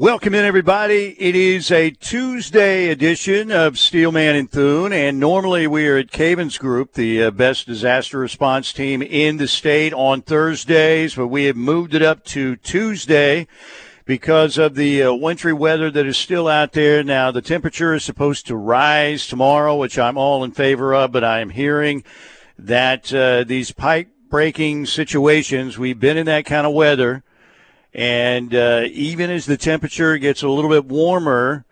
Welcome in, everybody. It is a Tuesday edition of Steelman and Thune, and normally we are at Cavins Group, the uh, best disaster response team in the state on Thursdays, but we have moved it up to Tuesday because of the uh, wintry weather that is still out there. Now, the temperature is supposed to rise tomorrow, which I'm all in favor of, but I am hearing that uh, these pipe breaking situations, we've been in that kind of weather and uh, even as the temperature gets a little bit warmer,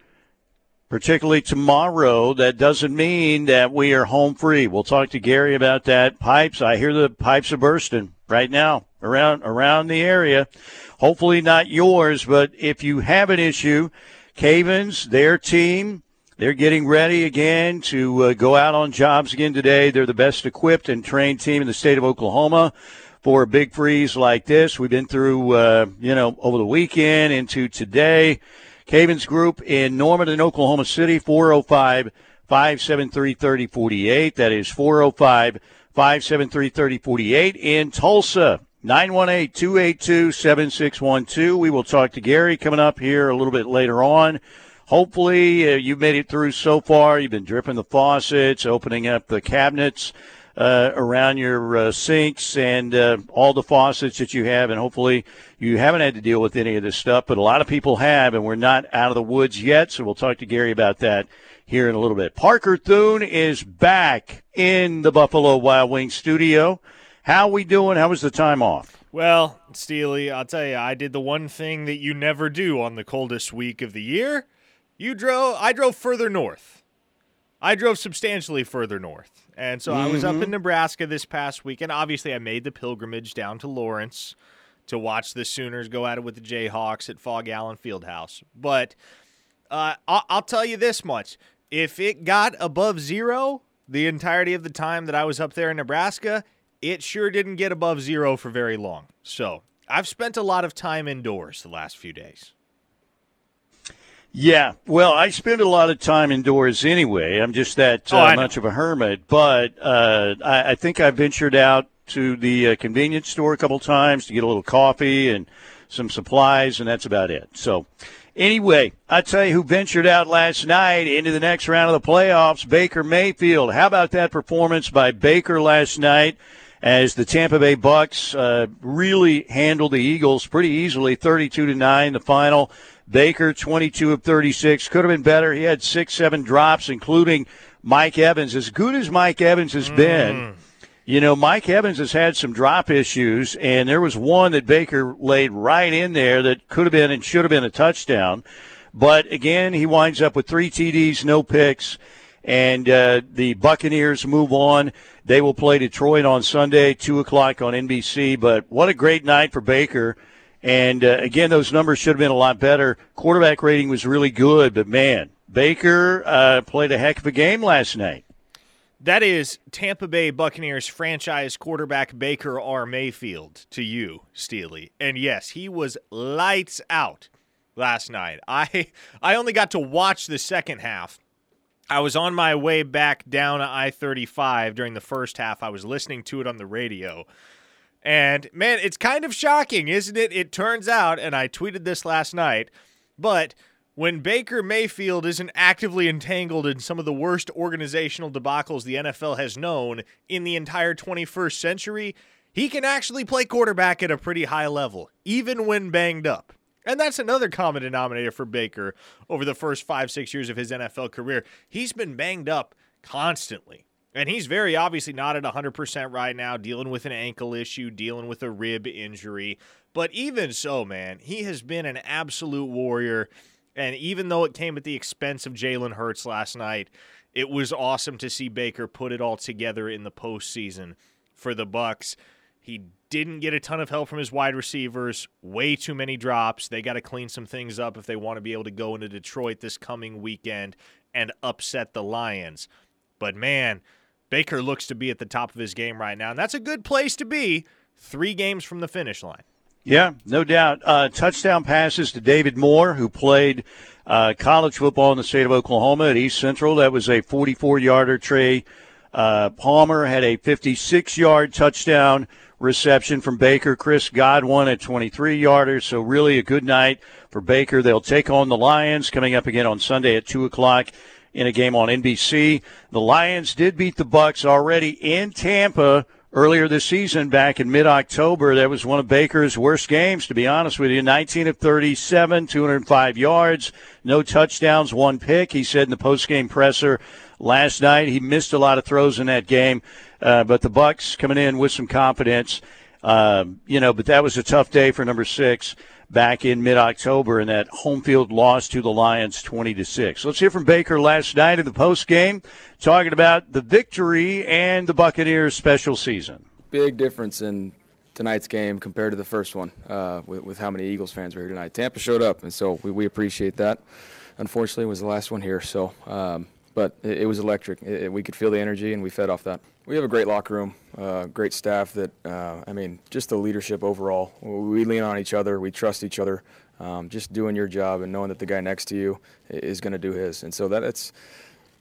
particularly tomorrow, that doesn't mean that we are home free. We'll talk to Gary about that. Pipes, I hear the pipes are bursting right now around around the area. Hopefully not yours, but if you have an issue, Cavins, their team, they're getting ready again to uh, go out on jobs again today. They're the best equipped and trained team in the state of Oklahoma for a big freeze like this. We've been through, uh, you know, over the weekend into today. Cavins Group in Norman Oklahoma City, 405 573 3048. That is 405 573 3048. In Tulsa, 918 282 7612. We will talk to Gary coming up here a little bit later on. Hopefully, uh, you've made it through so far. You've been dripping the faucets, opening up the cabinets uh, around your uh, sinks and uh, all the faucets that you have, and hopefully you haven't had to deal with any of this stuff, but a lot of people have, and we're not out of the woods yet. So we'll talk to Gary about that here in a little bit. Parker Thune is back in the Buffalo Wild Wings studio. How we doing? How was the time off? Well, Steely, I'll tell you, I did the one thing that you never do on the coldest week of the year. You drove. I drove further north. I drove substantially further north. And so mm-hmm. I was up in mm-hmm. Nebraska this past weekend. Obviously, I made the pilgrimage down to Lawrence to watch the Sooners go at it with the Jayhawks at Phog Allen Fieldhouse. But uh, I'll, I'll tell you this much: if it got above zero the entirety of the time that I was up there in Nebraska, it sure didn't get above zero for very long. So I've spent a lot of time indoors the last few days. Yeah, well, I spend a lot of time indoors anyway. I'm just that oh, uh, oh, much of a hermit. But uh, I, I, think I ventured out to the uh, convenience store a couple times to get a little coffee and some supplies, and that's about it. So, anyway, I tell you who ventured out last night into the next round of the playoffs, Baker Mayfield. How about that performance by Baker last night? As the Tampa Bay Bucks uh, really handled the Eagles pretty easily, 32 to nine, the final. Baker, 22 of 36. Could have been better. He had six, seven drops, including Mike Evans. As good as Mike Evans has mm. been, you know, Mike Evans has had some drop issues, and there was one that Baker laid right in there that could have been and should have been a touchdown. But again, he winds up with three TDs, no picks, and uh, the Buccaneers move on. They will play Detroit on Sunday, 2 o'clock on NBC. But what a great night for Baker. And uh, again, those numbers should have been a lot better. Quarterback rating was really good, but man, Baker uh, played a heck of a game last night. That is Tampa Bay Buccaneers franchise quarterback Baker R. Mayfield to you, Steely. And yes, he was lights out last night. I I only got to watch the second half. I was on my way back down I 35 during the first half. I was listening to it on the radio. And man, it's kind of shocking, isn't it? It turns out, and I tweeted this last night, but when Baker Mayfield isn't actively entangled in some of the worst organizational debacles the NFL has known in the entire 21st century, he can actually play quarterback at a pretty high level, even when banged up. And that's another common denominator for Baker over the first five, six years of his NFL career. He's been banged up constantly. And he's very obviously not at 100% right now, dealing with an ankle issue, dealing with a rib injury. But even so, man, he has been an absolute warrior. And even though it came at the expense of Jalen Hurts last night, it was awesome to see Baker put it all together in the postseason for the Bucks. He didn't get a ton of help from his wide receivers, way too many drops. They got to clean some things up if they want to be able to go into Detroit this coming weekend and upset the Lions. But man, Baker looks to be at the top of his game right now, and that's a good place to be three games from the finish line. Yeah, no doubt. Uh, touchdown passes to David Moore, who played uh, college football in the state of Oklahoma at East Central. That was a 44 yarder. Trey uh, Palmer had a 56 yard touchdown reception from Baker. Chris Godwin at 23 yarders. So really a good night for Baker. They'll take on the Lions coming up again on Sunday at 2 o'clock in a game on NBC. The Lions did beat the Bucks already in Tampa earlier this season back in mid-October. That was one of Baker's worst games, to be honest with you. 19 of 37, 205 yards, no touchdowns, one pick. He said in the post-game presser last night he missed a lot of throws in that game, uh, but the Bucks coming in with some confidence. Um, you know, but that was a tough day for number six back in mid-October in that home field loss to the Lions 20 to 6. Let's hear from Baker last night in the post game talking about the victory and the Buccaneers special season. Big difference in tonight's game compared to the first one uh, with, with, how many Eagles fans were here tonight. Tampa showed up, and so we, we appreciate that. Unfortunately, it was the last one here, so um, but it, it was electric. It, it, we could feel the energy, and we fed off that. We have a great locker room, uh, great staff. That uh, I mean, just the leadership overall. We lean on each other. We trust each other. Um, just doing your job and knowing that the guy next to you is going to do his, and so that it's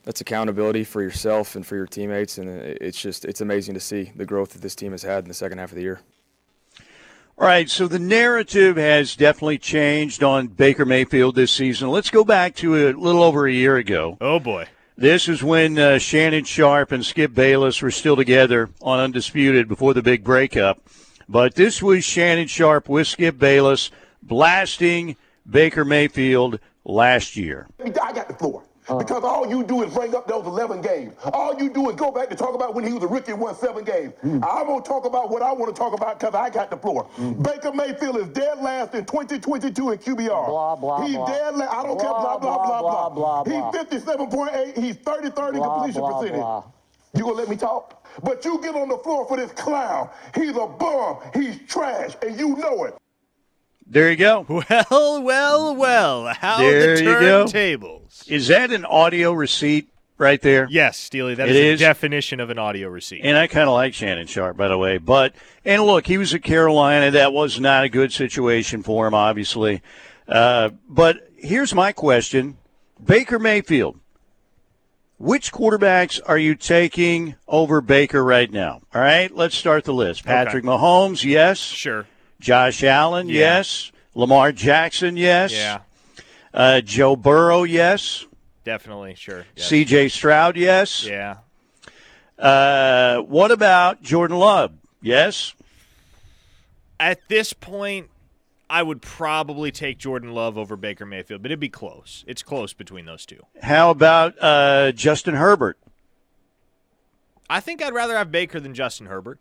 that's accountability for yourself and for your teammates, and it's just it's amazing to see the growth that this team has had in the second half of the year. All right, so the narrative has definitely changed on Baker Mayfield this season. Let's go back to a little over a year ago. Oh boy. This is when uh, Shannon Sharpe and Skip Bayless were still together on Undisputed before the big breakup. But this was Shannon Sharpe with Skip Bayless blasting Baker Mayfield last year. I got the floor. Uh, because all you do is bring up those 11 games. All you do is go back to talk about when he was a rookie and won seven games. Mm. I won't talk about what I want to talk about because I got the floor. Mm. Baker Mayfield is dead last in 2022 in QBR. Blah, blah, He's blah. dead last. I don't blah, care, blah, blah, blah, blah. blah, blah. He's 57.8. He's 33rd in completion blah, percentage. You gonna let me talk? But you get on the floor for this clown. He's a bum. He's trash, and you know it. There you go. Well, well, well. How there the turntables. Is that an audio receipt right there? Yes, Steely. That is, is the definition of an audio receipt. And I kind of like Shannon Sharpe, by the way. But and look, he was at Carolina. That was not a good situation for him, obviously. Uh, but here's my question: Baker Mayfield. Which quarterbacks are you taking over Baker right now? All right, let's start the list. Patrick okay. Mahomes, yes. Sure. Josh Allen, yeah. yes. Lamar Jackson, yes. Yeah. Uh, Joe Burrow, yes. Definitely, sure. Yes. C.J. Stroud, yes. Yeah. Uh, what about Jordan Love? Yes. At this point, I would probably take Jordan Love over Baker Mayfield, but it'd be close. It's close between those two. How about uh, Justin Herbert? I think I'd rather have Baker than Justin Herbert.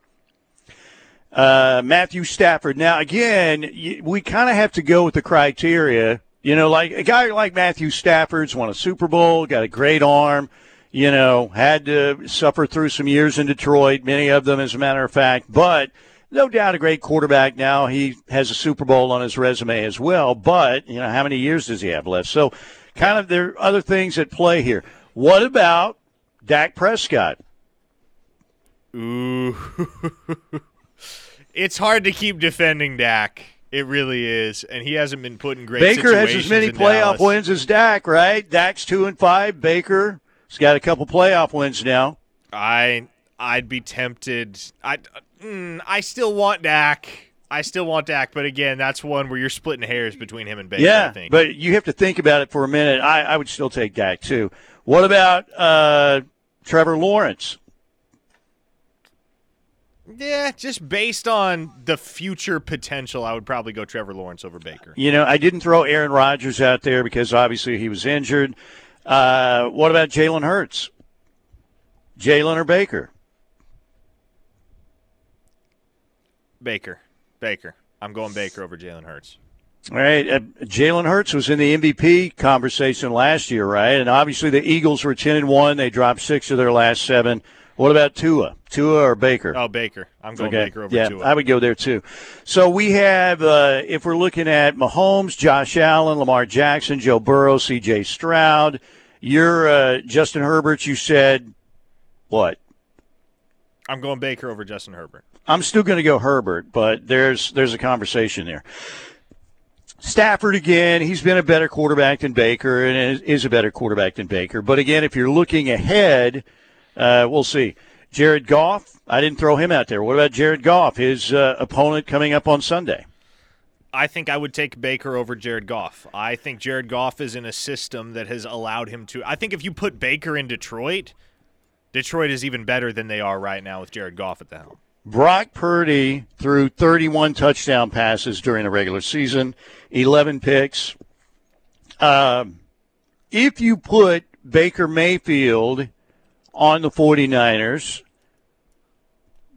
Uh, Matthew Stafford. Now, again, we kind of have to go with the criteria. You know, like a guy like Matthew Stafford's won a Super Bowl, got a great arm, you know, had to suffer through some years in Detroit, many of them, as a matter of fact, but no doubt a great quarterback now. He has a Super Bowl on his resume as well, but, you know, how many years does he have left? So, kind of, there are other things at play here. What about Dak Prescott? Ooh. It's hard to keep defending Dak. It really is, and he hasn't been put in great. Baker has as many playoff Dallas. wins as Dak, right? Dak's two and five. Baker's got a couple playoff wins now. I I'd be tempted. I mm, I still want Dak. I still want Dak, but again, that's one where you're splitting hairs between him and Baker. Yeah, but you have to think about it for a minute. I, I would still take Dak too. What about uh, Trevor Lawrence? Yeah, just based on the future potential, I would probably go Trevor Lawrence over Baker. You know, I didn't throw Aaron Rodgers out there because obviously he was injured. Uh, what about Jalen Hurts? Jalen or Baker? Baker. Baker. I'm going Baker over Jalen Hurts. All right. Uh, Jalen Hurts was in the MVP conversation last year, right? And obviously the Eagles were 10 and 1. They dropped six of their last seven. What about Tua? Tua or Baker? Oh, Baker. I'm going okay. Baker over yeah, Tua. I would go there too. So we have, uh, if we're looking at Mahomes, Josh Allen, Lamar Jackson, Joe Burrow, C.J. Stroud. You're uh, Justin Herbert. You said what? I'm going Baker over Justin Herbert. I'm still going to go Herbert, but there's there's a conversation there. Stafford again, he's been a better quarterback than Baker and is a better quarterback than Baker. But again, if you're looking ahead uh, we'll see. Jared Goff, I didn't throw him out there. What about Jared Goff, his uh, opponent coming up on Sunday? I think I would take Baker over Jared Goff. I think Jared Goff is in a system that has allowed him to. I think if you put Baker in Detroit, Detroit is even better than they are right now with Jared Goff at the helm. Brock Purdy threw 31 touchdown passes during the regular season, 11 picks. Um, if you put Baker Mayfield on the 49ers,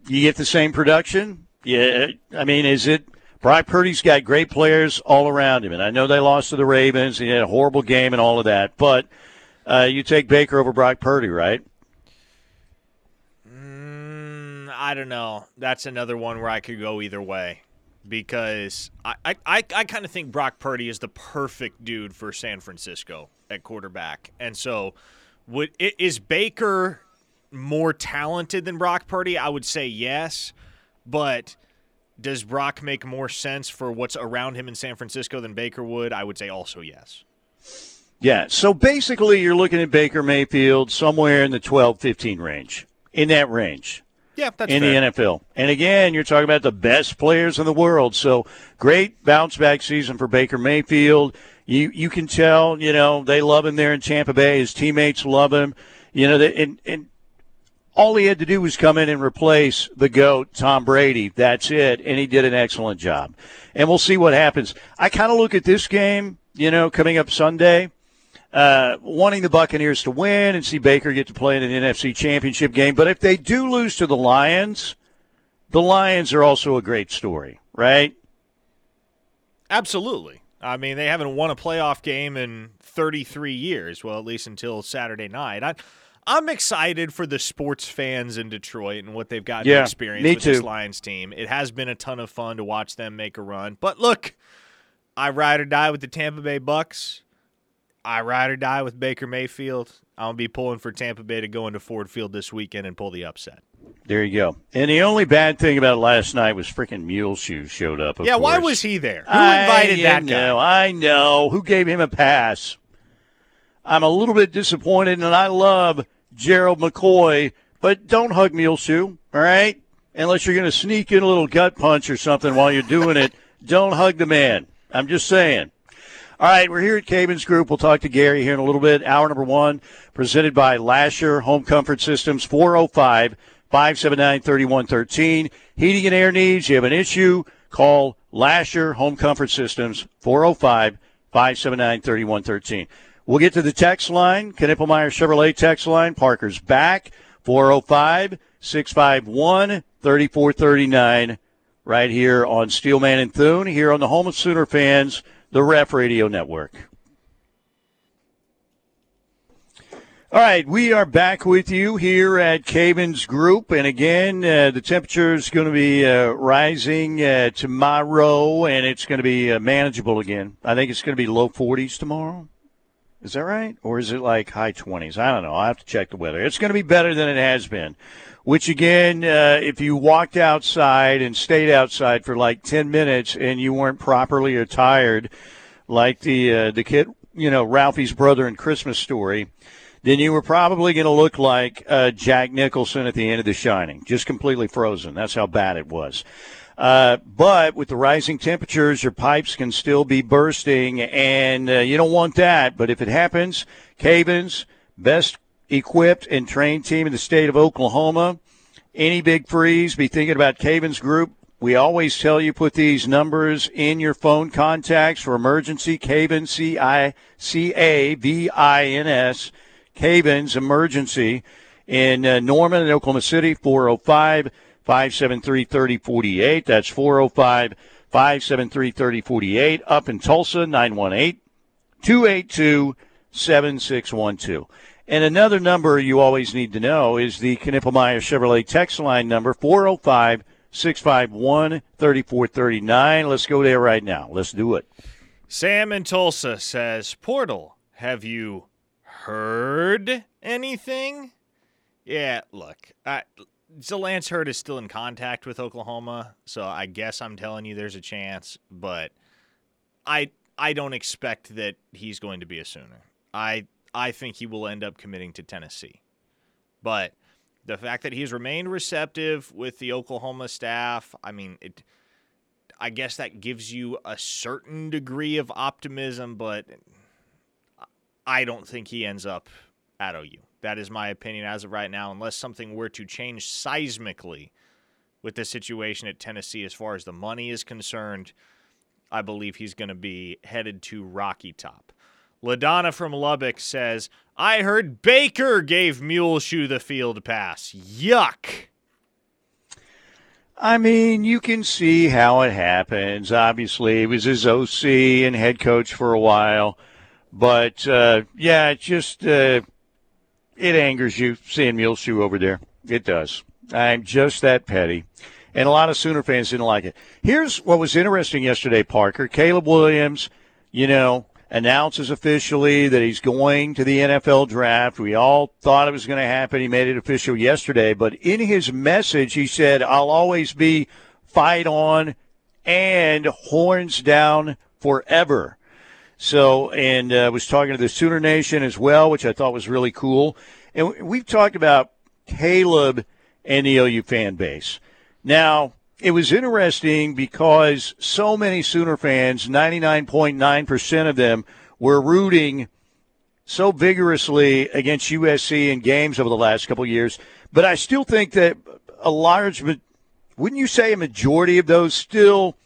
you get the same production? Yeah. I mean, is it Brock Purdy's got great players all around him, and I know they lost to the Ravens. And he had a horrible game and all of that, but uh, you take Baker over Brock Purdy, right? Mm, I don't know. That's another one where I could go either way because I, I, I, I kind of think Brock Purdy is the perfect dude for San Francisco at quarterback. And so would is Baker more talented than Brock Purdy? I would say yes, but – does Brock make more sense for what's around him in San Francisco than Baker would? I would say also yes. Yeah. So basically, you're looking at Baker Mayfield somewhere in the 12 15 range, in that range. Yeah, that's in fair. the NFL. And again, you're talking about the best players in the world. So great bounce back season for Baker Mayfield. You you can tell, you know, they love him there in Tampa Bay. His teammates love him. You know, and, and all he had to do was come in and replace the GOAT, Tom Brady. That's it. And he did an excellent job. And we'll see what happens. I kind of look at this game, you know, coming up Sunday, uh, wanting the Buccaneers to win and see Baker get to play in an NFC championship game. But if they do lose to the Lions, the Lions are also a great story, right? Absolutely. I mean, they haven't won a playoff game in 33 years. Well, at least until Saturday night. I, I'm excited for the sports fans in Detroit and what they've got yeah, to experience with too. this Lions team. It has been a ton of fun to watch them make a run. But look, I ride or die with the Tampa Bay Bucks. I ride or die with Baker Mayfield. I'm gonna be pulling for Tampa Bay to go into Ford Field this weekend and pull the upset. There you go. And the only bad thing about last night was freaking Muleshoe showed up. yeah, course. why was he there? Who I invited that know, guy? I know. Who gave him a pass? I'm a little bit disappointed, and I love Gerald McCoy, but don't hug Muleshoe, all right? Unless you're going to sneak in a little gut punch or something while you're doing it, don't hug the man. I'm just saying. All right, we're here at Cavins Group. We'll talk to Gary here in a little bit. Hour number one, presented by Lasher Home Comfort Systems, 405 579 3113. Heating and air needs, you have an issue, call Lasher Home Comfort Systems, 405 579 3113. We'll get to the text line, Knippelmeyer Chevrolet text line. Parker's back, 405 651 3439, right here on Steelman and Thune, here on the home of Sooner fans, the Ref Radio Network. All right, we are back with you here at Cavins Group, and again, uh, the temperature is going to be uh, rising uh, tomorrow, and it's going to be uh, manageable again. I think it's going to be low 40s tomorrow. Is that right? Or is it like high 20s? I don't know. I have to check the weather. It's going to be better than it has been. Which, again, uh, if you walked outside and stayed outside for like 10 minutes and you weren't properly attired, like the, uh, the kid, you know, Ralphie's brother in Christmas Story, then you were probably going to look like uh, Jack Nicholson at the end of The Shining, just completely frozen. That's how bad it was. Uh, but with the rising temperatures, your pipes can still be bursting, and uh, you don't want that. But if it happens, Cavins, best equipped and trained team in the state of Oklahoma. Any big freeze, be thinking about Cavins Group. We always tell you put these numbers in your phone contacts for emergency. Cavins, C I C A V I N S. Cavins Emergency in uh, Norman and Oklahoma City, 405 573 3048. That's 405 573 3048. Up in Tulsa, 918 282 7612. And another number you always need to know is the Knippelmeyer Chevrolet text line number, 405 651 3439. Let's go there right now. Let's do it. Sam in Tulsa says, Portal, have you heard anything? Yeah, look, I, Lance Heard is still in contact with Oklahoma, so I guess I'm telling you there's a chance, but I I don't expect that he's going to be a Sooner. I I think he will end up committing to Tennessee, but the fact that he's remained receptive with the Oklahoma staff, I mean, it. I guess that gives you a certain degree of optimism, but I don't think he ends up at OU. That is my opinion as of right now, unless something were to change seismically with the situation at Tennessee as far as the money is concerned. I believe he's going to be headed to Rocky Top. LaDonna from Lubbock says, I heard Baker gave Muleshoe the field pass. Yuck. I mean, you can see how it happens. Obviously, he was his OC and head coach for a while. But, uh, yeah, just, uh, it angers you seeing Muleshoe over there. It does. I'm just that petty. And a lot of Sooner fans didn't like it. Here's what was interesting yesterday, Parker. Caleb Williams, you know, announces officially that he's going to the NFL draft. We all thought it was going to happen. He made it official yesterday. But in his message, he said, I'll always be fight on and horns down forever. So, and uh, was talking to the Sooner Nation as well, which I thought was really cool. And we've talked about Caleb and the OU fan base. Now, it was interesting because so many Sooner fans, 99.9% of them, were rooting so vigorously against USC in games over the last couple years. But I still think that a large, wouldn't you say a majority of those still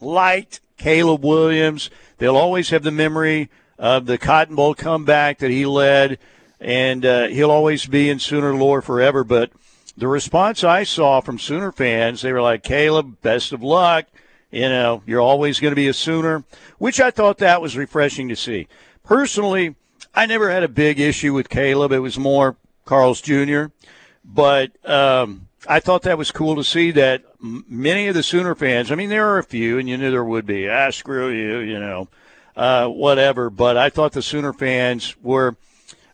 liked Caleb Williams? They'll always have the memory of the Cotton Bowl comeback that he led, and uh, he'll always be in Sooner lore forever. But the response I saw from Sooner fans, they were like, Caleb, best of luck. You know, you're always going to be a Sooner, which I thought that was refreshing to see. Personally, I never had a big issue with Caleb. It was more Carl's Jr., but um, I thought that was cool to see that many of the Sooner fans, I mean, there are a few, and you knew there would be, ah, screw you, you know, uh, whatever. But I thought the Sooner fans were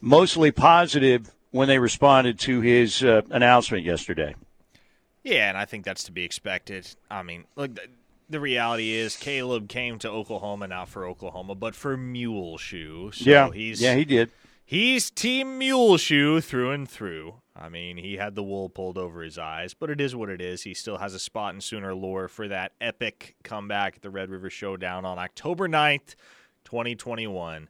mostly positive when they responded to his uh, announcement yesterday. Yeah, and I think that's to be expected. I mean, look, the, the reality is Caleb came to Oklahoma not for Oklahoma, but for Muleshoe. So yeah, he's yeah, he did. He's Team Muleshoe through and through. I mean, he had the wool pulled over his eyes, but it is what it is. He still has a spot in Sooner lore for that epic comeback at the Red River Showdown on October 9th, 2021.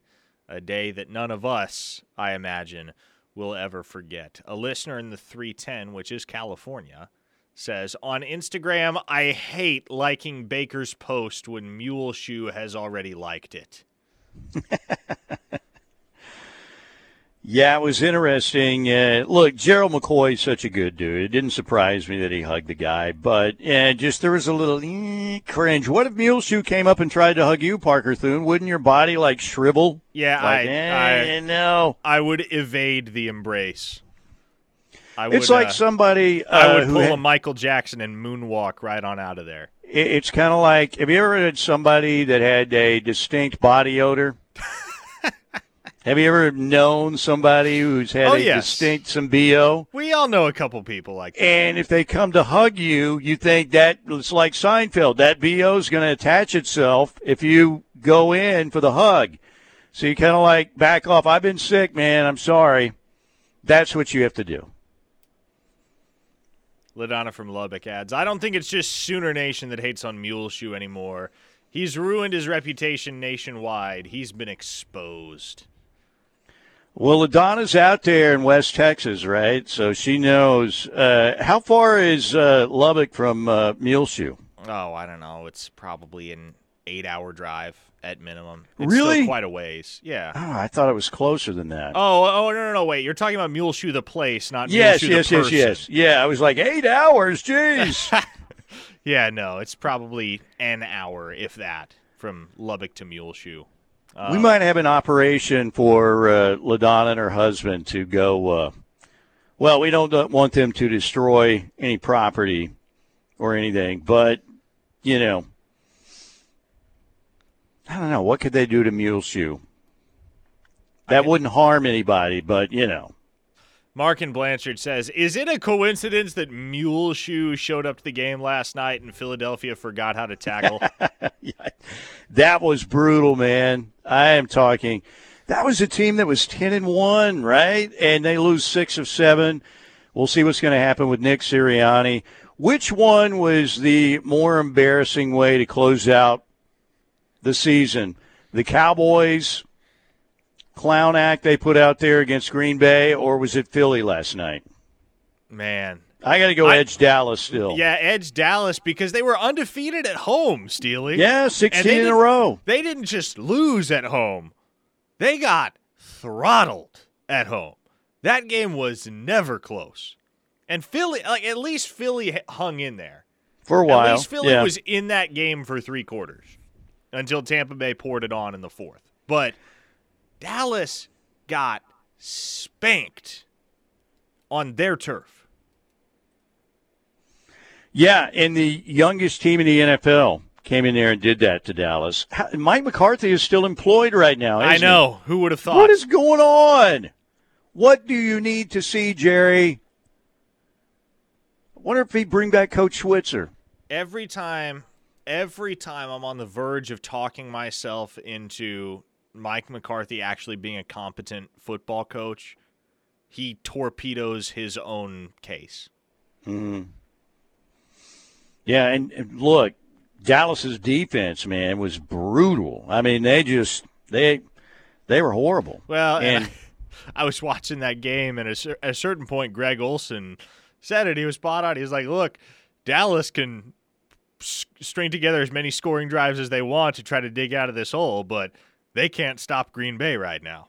A day that none of us, I imagine, will ever forget. A listener in the 310, which is California, says on Instagram, I hate liking Baker's post when Muleshoe has already liked it. Yeah, it was interesting. Uh, look, Gerald McCoy is such a good dude. It didn't surprise me that he hugged the guy, but uh, just there was a little eh, cringe. What if Muleshoe came up and tried to hug you, Parker Thune? Wouldn't your body like shrivel? Yeah, like, I, eh, I no. I would evade the embrace. I it's like uh, somebody. Uh, I would who pull had- a Michael Jackson and moonwalk right on out of there. it- it's kind of like have you ever had somebody that had a distinct body odor? have you ever known somebody who's had Oh, a yes. distinct symbio? We all know a couple people like that. And if they come to hug you, you think that it's like Seinfeld. That BO is going to attach itself if you go in for the hug. So you kind of like back off. I've been sick, man. I'm sorry. That's what you have to do. LaDonna from Lubbock adds, I don't think it's just Sooner Nation that hates on Muleshoe anymore. He's ruined his reputation nationwide. He's been exposed. Well, Adonna's out there in West Texas, right? So she knows. Uh, how far is uh, Lubbock from uh, Muleshoe? Oh, I don't know. It's probably an eight hour drive at minimum. It's Really? Quite a ways. Yeah. Oh, I thought it was closer than that. Oh, oh no, no, no! Wait, you're talking about Muleshoe the place, not yes, Muleshoe yes, the yes, person. yes. Yeah, I was like eight hours. Jeez. Yeah, no, it's probably an hour, if that, from Lubbock to Muleshoe. We might have an operation for uh, Ladonna and her husband to go. Uh, well, we don't want them to destroy any property or anything, but you know, I don't know what could they do to Muleshoe. That wouldn't harm anybody, but you know. Mark and Blanchard says, "Is it a coincidence that Muleshoe showed up to the game last night and Philadelphia forgot how to tackle?" That was brutal, man. I am talking. That was a team that was ten and one, right? And they lose six of seven. We'll see what's going to happen with Nick Sirianni. Which one was the more embarrassing way to close out the season? The Cowboys clown act they put out there against Green Bay, or was it Philly last night? Man, I got to go I, edge Dallas still. Yeah, edge Dallas because they were undefeated at home, Steely. Yeah, 16 in a row. They didn't just lose at home, they got throttled at home. That game was never close. And Philly, like at least Philly hung in there for a while. At least Philly yeah. was in that game for three quarters until Tampa Bay poured it on in the fourth. But Dallas got spanked on their turf. Yeah, and the youngest team in the NFL came in there and did that to Dallas. Mike McCarthy is still employed right now. I know. He? Who would have thought? What is going on? What do you need to see, Jerry? I wonder if he bring back Coach Switzer. Every time, every time I'm on the verge of talking myself into Mike McCarthy actually being a competent football coach, he torpedoes his own case. Mm. Yeah, and, and look, Dallas's defense, man, was brutal. I mean, they just they they were horrible. Well, and, and I, I, was watching that game, and at a, certain point, Greg Olsen said it. He was spot on. He was like, "Look, Dallas can string together as many scoring drives as they want to try to dig out of this hole, but they can't stop Green Bay right now."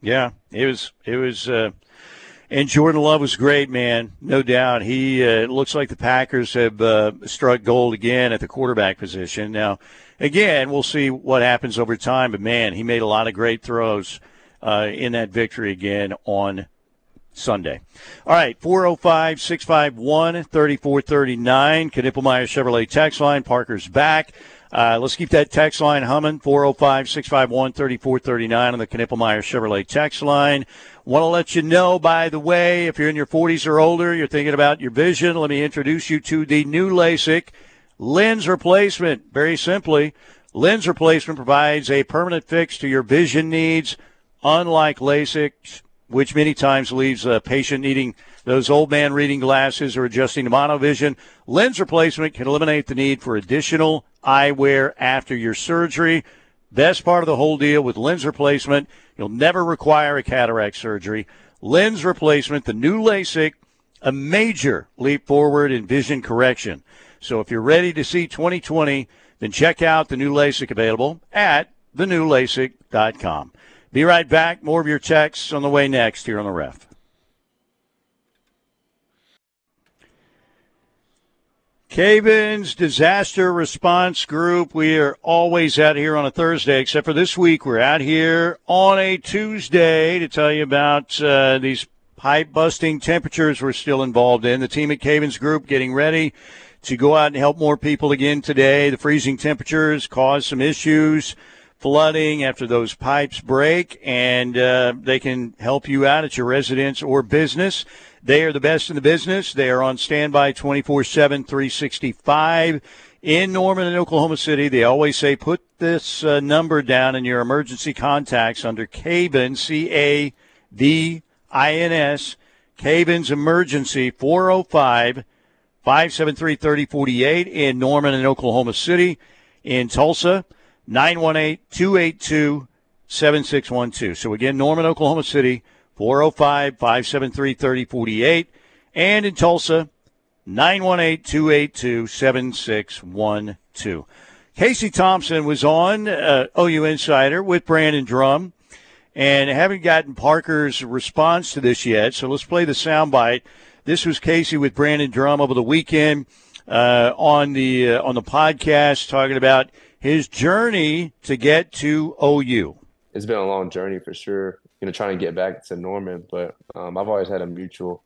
Yeah, it was it was. Uh, and Jordan Love was great, man, no doubt. He uh, looks like the Packers have uh, struck gold again at the quarterback position. Now, again, we'll see what happens over time. But man, he made a lot of great throws uh, in that victory again on Sunday. All right, 405 651 3439. Knippelmeyer Chevrolet text line. Parker's back. Uh, let's keep that text line humming 405 651 3439 on the Knippelmeyer Chevrolet text line. Want to let you know, by the way, if you're in your 40s or older, you're thinking about your vision, let me introduce you to the new LASIK lens replacement. Very simply, lens replacement provides a permanent fix to your vision needs, unlike LASIK, which many times leaves a patient needing those old man reading glasses or adjusting to monovision. Lens replacement can eliminate the need for additional eyewear after your surgery. Best part of the whole deal with lens replacement, you'll never require a cataract surgery. Lens replacement, the new LASIK, a major leap forward in vision correction. So if you're ready to see 2020, then check out the new LASIK available at thenewlasik.com. Be right back. More of your texts on the way next here on the ref. Cavins Disaster Response Group. We are always out here on a Thursday, except for this week. We're out here on a Tuesday to tell you about uh, these pipe busting temperatures we're still involved in. The team at Cavins Group getting ready to go out and help more people again today. The freezing temperatures cause some issues, flooding after those pipes break, and uh, they can help you out at your residence or business. They are the best in the business. They are on standby 24 7, 365 in Norman and Oklahoma City. They always say put this uh, number down in your emergency contacts under Cabin, C A V I N S. Cavins Emergency 405 573 3048 in Norman and Oklahoma City. In Tulsa, 918 282 7612. So again, Norman, Oklahoma City. 405 573 3048. And in Tulsa, 918 282 7612. Casey Thompson was on uh, OU Insider with Brandon Drum. and haven't gotten Parker's response to this yet. So let's play the soundbite. This was Casey with Brandon Drum over the weekend uh, on the uh, on the podcast talking about his journey to get to OU. It's been a long journey for sure you know, trying to get back to Norman. But um, I've always had a mutual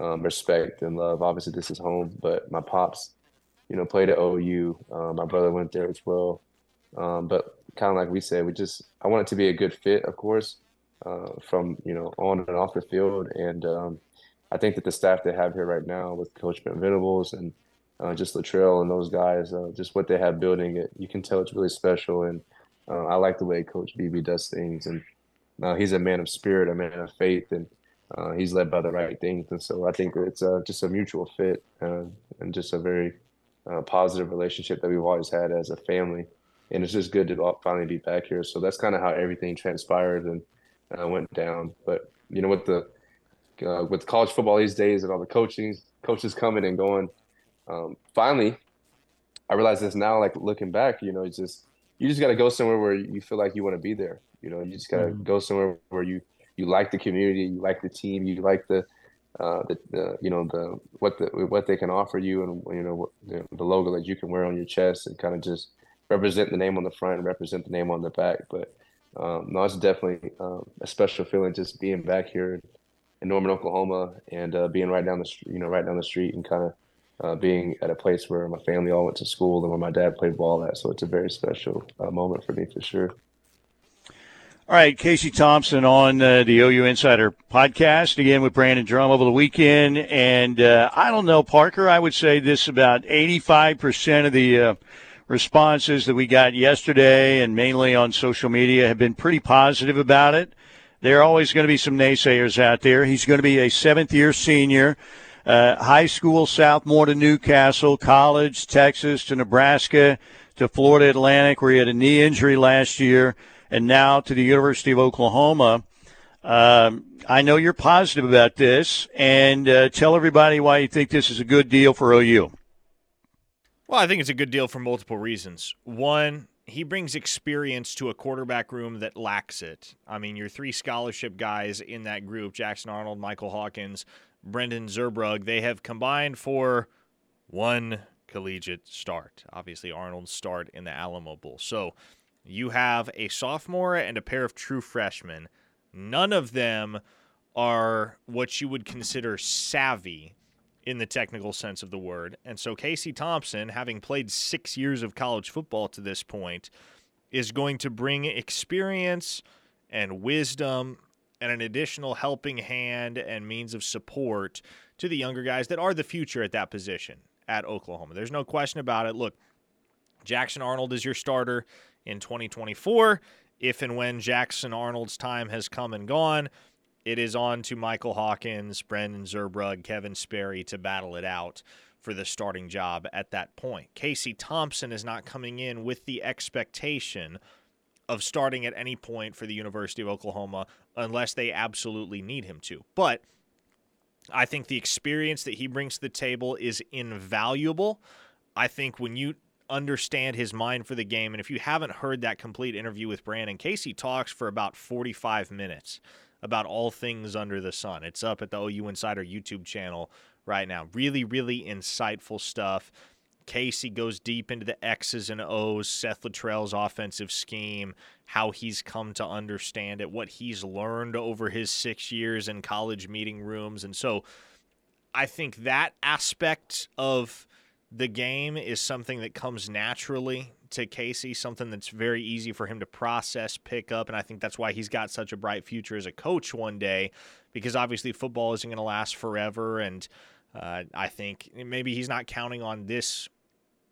um, respect and love. Obviously, this is home, but my pops, you know, played at OU. Um, my brother went there as well. Um, but kind of like we said, we just I want it to be a good fit, of course, uh, from you know on and off the field. And um, I think that the staff they have here right now with Coach Brent Venables and uh, just Littrell and those guys, uh, just what they have building it, you can tell it's really special. And uh, I like the way Coach BB does things and uh, he's a man of spirit, a man of faith, and uh, he's led by the right things, and so I think it's uh, just a mutual fit and just a very positive relationship that we've always had as a family. And it's just good to finally be back here. So that's kind of how everything transpired and went down. But you know, with the with college football these days and all the coaching coaches coming and going, um, finally, I realize this now. Like looking back, you know, it's just you just got to go somewhere where you feel like you want to be there. You know, you just got to mm-hmm. go somewhere where you you like the community, you like the team, you like the uh, the, the you know the what the what they can offer you, and you know what, the, the logo that you can wear on your chest, and kind of just represent the name on the front and represent the name on the back. But um, no, it's definitely um, a special feeling just being back here in Norman, Oklahoma, and uh, being right down the street, you know, right down the street, and kind of uh, being at a place where my family all went to school and where my dad played ball at. So it's a very special uh, moment for me for sure. All right, Casey Thompson on uh, the OU Insider podcast again with Brandon Drum over the weekend, and uh, I don't know, Parker. I would say this about eighty-five percent of the uh, responses that we got yesterday, and mainly on social media, have been pretty positive about it. There are always going to be some naysayers out there. He's going to be a seventh-year senior. Uh, high school, Southmoore to Newcastle, college, Texas to Nebraska to Florida Atlantic, where he had a knee injury last year and now to the University of Oklahoma. Um, I know you're positive about this, and uh, tell everybody why you think this is a good deal for OU. Well, I think it's a good deal for multiple reasons. One, he brings experience to a quarterback room that lacks it. I mean, your three scholarship guys in that group Jackson Arnold, Michael Hawkins, Brendan Zurbrugg. they have combined for one collegiate start. Obviously, Arnold's start in the Alamo Bowl. So you have a sophomore and a pair of true freshmen. None of them are what you would consider savvy in the technical sense of the word. And so Casey Thompson, having played six years of college football to this point, is going to bring experience and wisdom and an additional helping hand and means of support to the younger guys that are the future at that position at Oklahoma. There's no question about it. Look, Jackson Arnold is your starter in 2024. If and when Jackson Arnold's time has come and gone, it is on to Michael Hawkins, Brendan Zurbrugg, Kevin Sperry to battle it out for the starting job at that point. Casey Thompson is not coming in with the expectation of starting at any point for the University of Oklahoma unless they absolutely need him to. But I think the experience that he brings to the table is invaluable. I think when you understand his mind for the game. And if you haven't heard that complete interview with Brandon, Casey talks for about 45 minutes about all things under the sun. It's up at the OU Insider YouTube channel right now. Really, really insightful stuff. Casey goes deep into the X's and O's, Seth Littrell's offensive scheme, how he's come to understand it, what he's learned over his six years in college meeting rooms. And so I think that aspect of the game is something that comes naturally to Casey, something that's very easy for him to process, pick up, and I think that's why he's got such a bright future as a coach one day, because obviously football isn't going to last forever, and uh, I think maybe he's not counting on this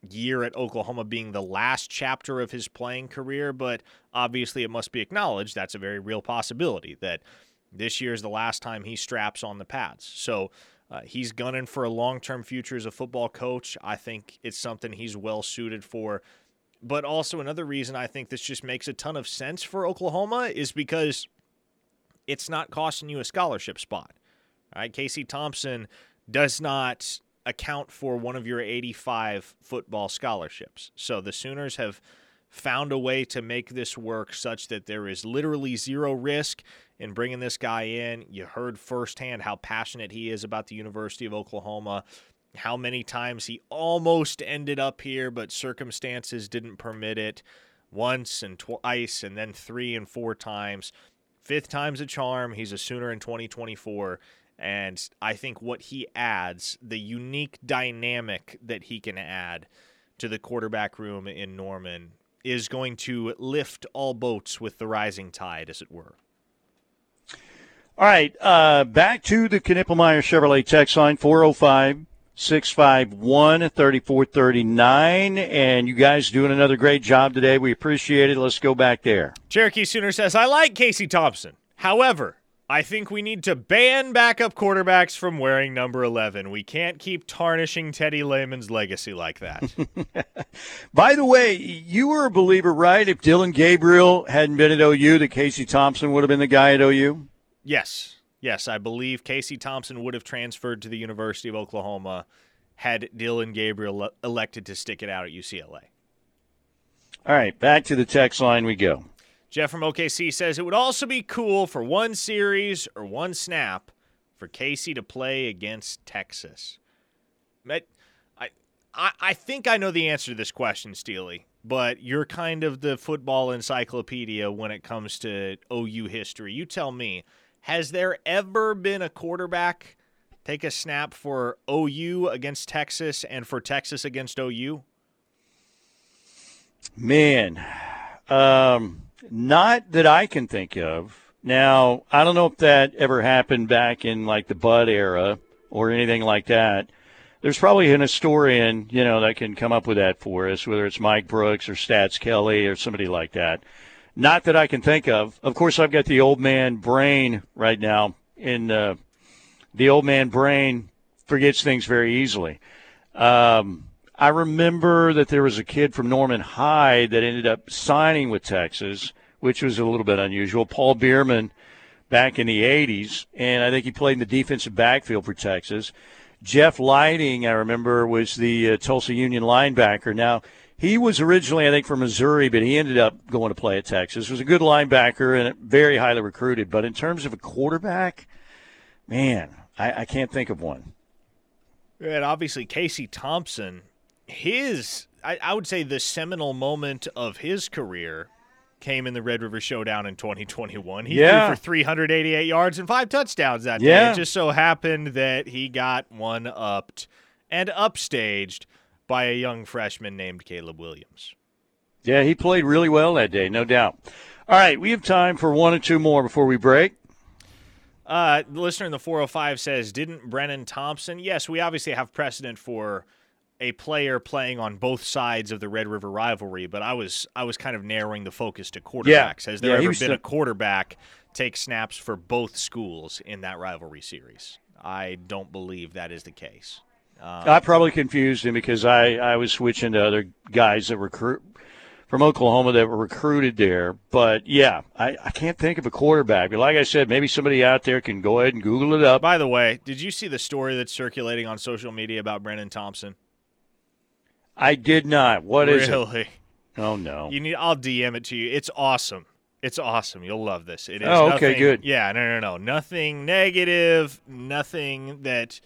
year at Oklahoma being the last chapter of his playing career, but obviously it must be acknowledged that's a very real possibility that this year is the last time he straps on the pads. So uh, he's gunning for a long term future as a football coach. I think it's something he's well suited for. But also, another reason I think this just makes a ton of sense for Oklahoma is because it's not costing you a scholarship spot. All right, Casey Thompson does not account for one of your 85 football scholarships. So the Sooners have found a way to make this work such that there is literally zero risk in bringing this guy in. You heard firsthand how passionate he is about the University of Oklahoma, how many times he almost ended up here, but circumstances didn't permit it once and twice, and then three and four times. Fifth time's a charm. He's a Sooner in 2024. And I think what he adds, the unique dynamic that he can add to the quarterback room in Norman, is going to lift all boats with the rising tide, as it were. All right, uh, back to the Knippelmeyer Chevrolet text line 405 651 3439. And you guys doing another great job today. We appreciate it. Let's go back there. Cherokee Sooner says, I like Casey Thompson. However, I think we need to ban backup quarterbacks from wearing number 11. We can't keep tarnishing Teddy Lehman's legacy like that. By the way, you were a believer, right? If Dillon Gabriel hadn't been at OU, that Casey Thompson would have been the guy at OU? yes. Yes, I believe Casey Thompson would have transferred to the University of Oklahoma had Dillon Gabriel elected to stick it out at UCLA. All right, back to the text line we go. Jeff from OKC says it would also be cool for one series or one snap for Casey to play against Texas. I, I, I think I know the answer to this question, Steely, but you're kind of the football encyclopedia when it comes to OU history. You tell me, has there ever been a quarterback take a snap for OU against Texas and for Texas against OU? Man, um, not that I can think of. Now, I don't know if that ever happened back in like the Bud era or anything like that. There's probably an historian, you know, that can come up with that for us, whether it's Mike Brooks or Stats Kelly or somebody like that. Not that I can think of. Of course, I've got the old man brain right now. and uh, the old man brain forgets things very easily. Um, I remember that there was a kid from Norman Hyde that ended up signing with Texas, which was a little bit unusual. Paul Bierman back in the 80s, and I think he played in the defensive backfield for Texas. Jeff Leiding, I remember, was the uh, Tulsa Union linebacker. Now, he was originally, I think, from Missouri, but he ended up going to play at Texas. He was a good linebacker and very highly recruited. But in terms of a quarterback, man, I, I can't think of one. And obviously, Casey Thompson his I, I would say the seminal moment of his career came in the Red River Showdown in 2021. He yeah. threw for 388 yards and five touchdowns that yeah. day. It just so happened that he got one upped and upstaged by a young freshman named Caleb Williams. Yeah, he played really well that day, no doubt. All right, we have time for one or two more before we break. Uh, the listener in the 405 says, Didn't Brenen Thompson? Yes, we obviously have precedent for a player playing on both sides of the Red River rivalry, but I was I was kind of narrowing the focus to quarterbacks. Yeah. Has there yeah, ever been still... a quarterback take snaps for both schools in that rivalry series? I don't believe that is the case. Um, I probably confused him because I, I was switching to other guys that recruit from Oklahoma that were recruited there. But yeah, I, I can't think of a quarterback. But like I said, maybe somebody out there can go ahead and Google it up. By the way, did you see the story that's circulating on social media about Brenen Thompson? I did not. What really? is it? Oh no. You need. I'll DM it to you. It's awesome. It's awesome. You'll love this. It is. Oh, nothing, okay, good. Yeah, no, no, no. Nothing negative. Nothing that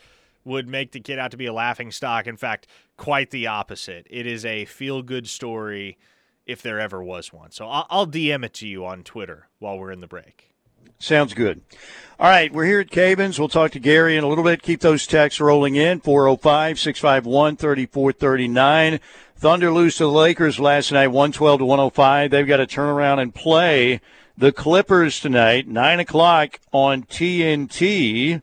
would make the kid out to be a laughing stock. In fact, quite the opposite. It is a feel good story, if there ever was one. So I'll, I'll DM it to you on Twitter while we're in the break. Sounds good. All right, we're here at Cavins. We'll talk to Gary in a little bit. Keep those texts rolling in 405 651 3439. Thunder lose to the Lakers last night, 112 to 105. They've got to turn around and play the Clippers tonight, 9 o'clock on TNT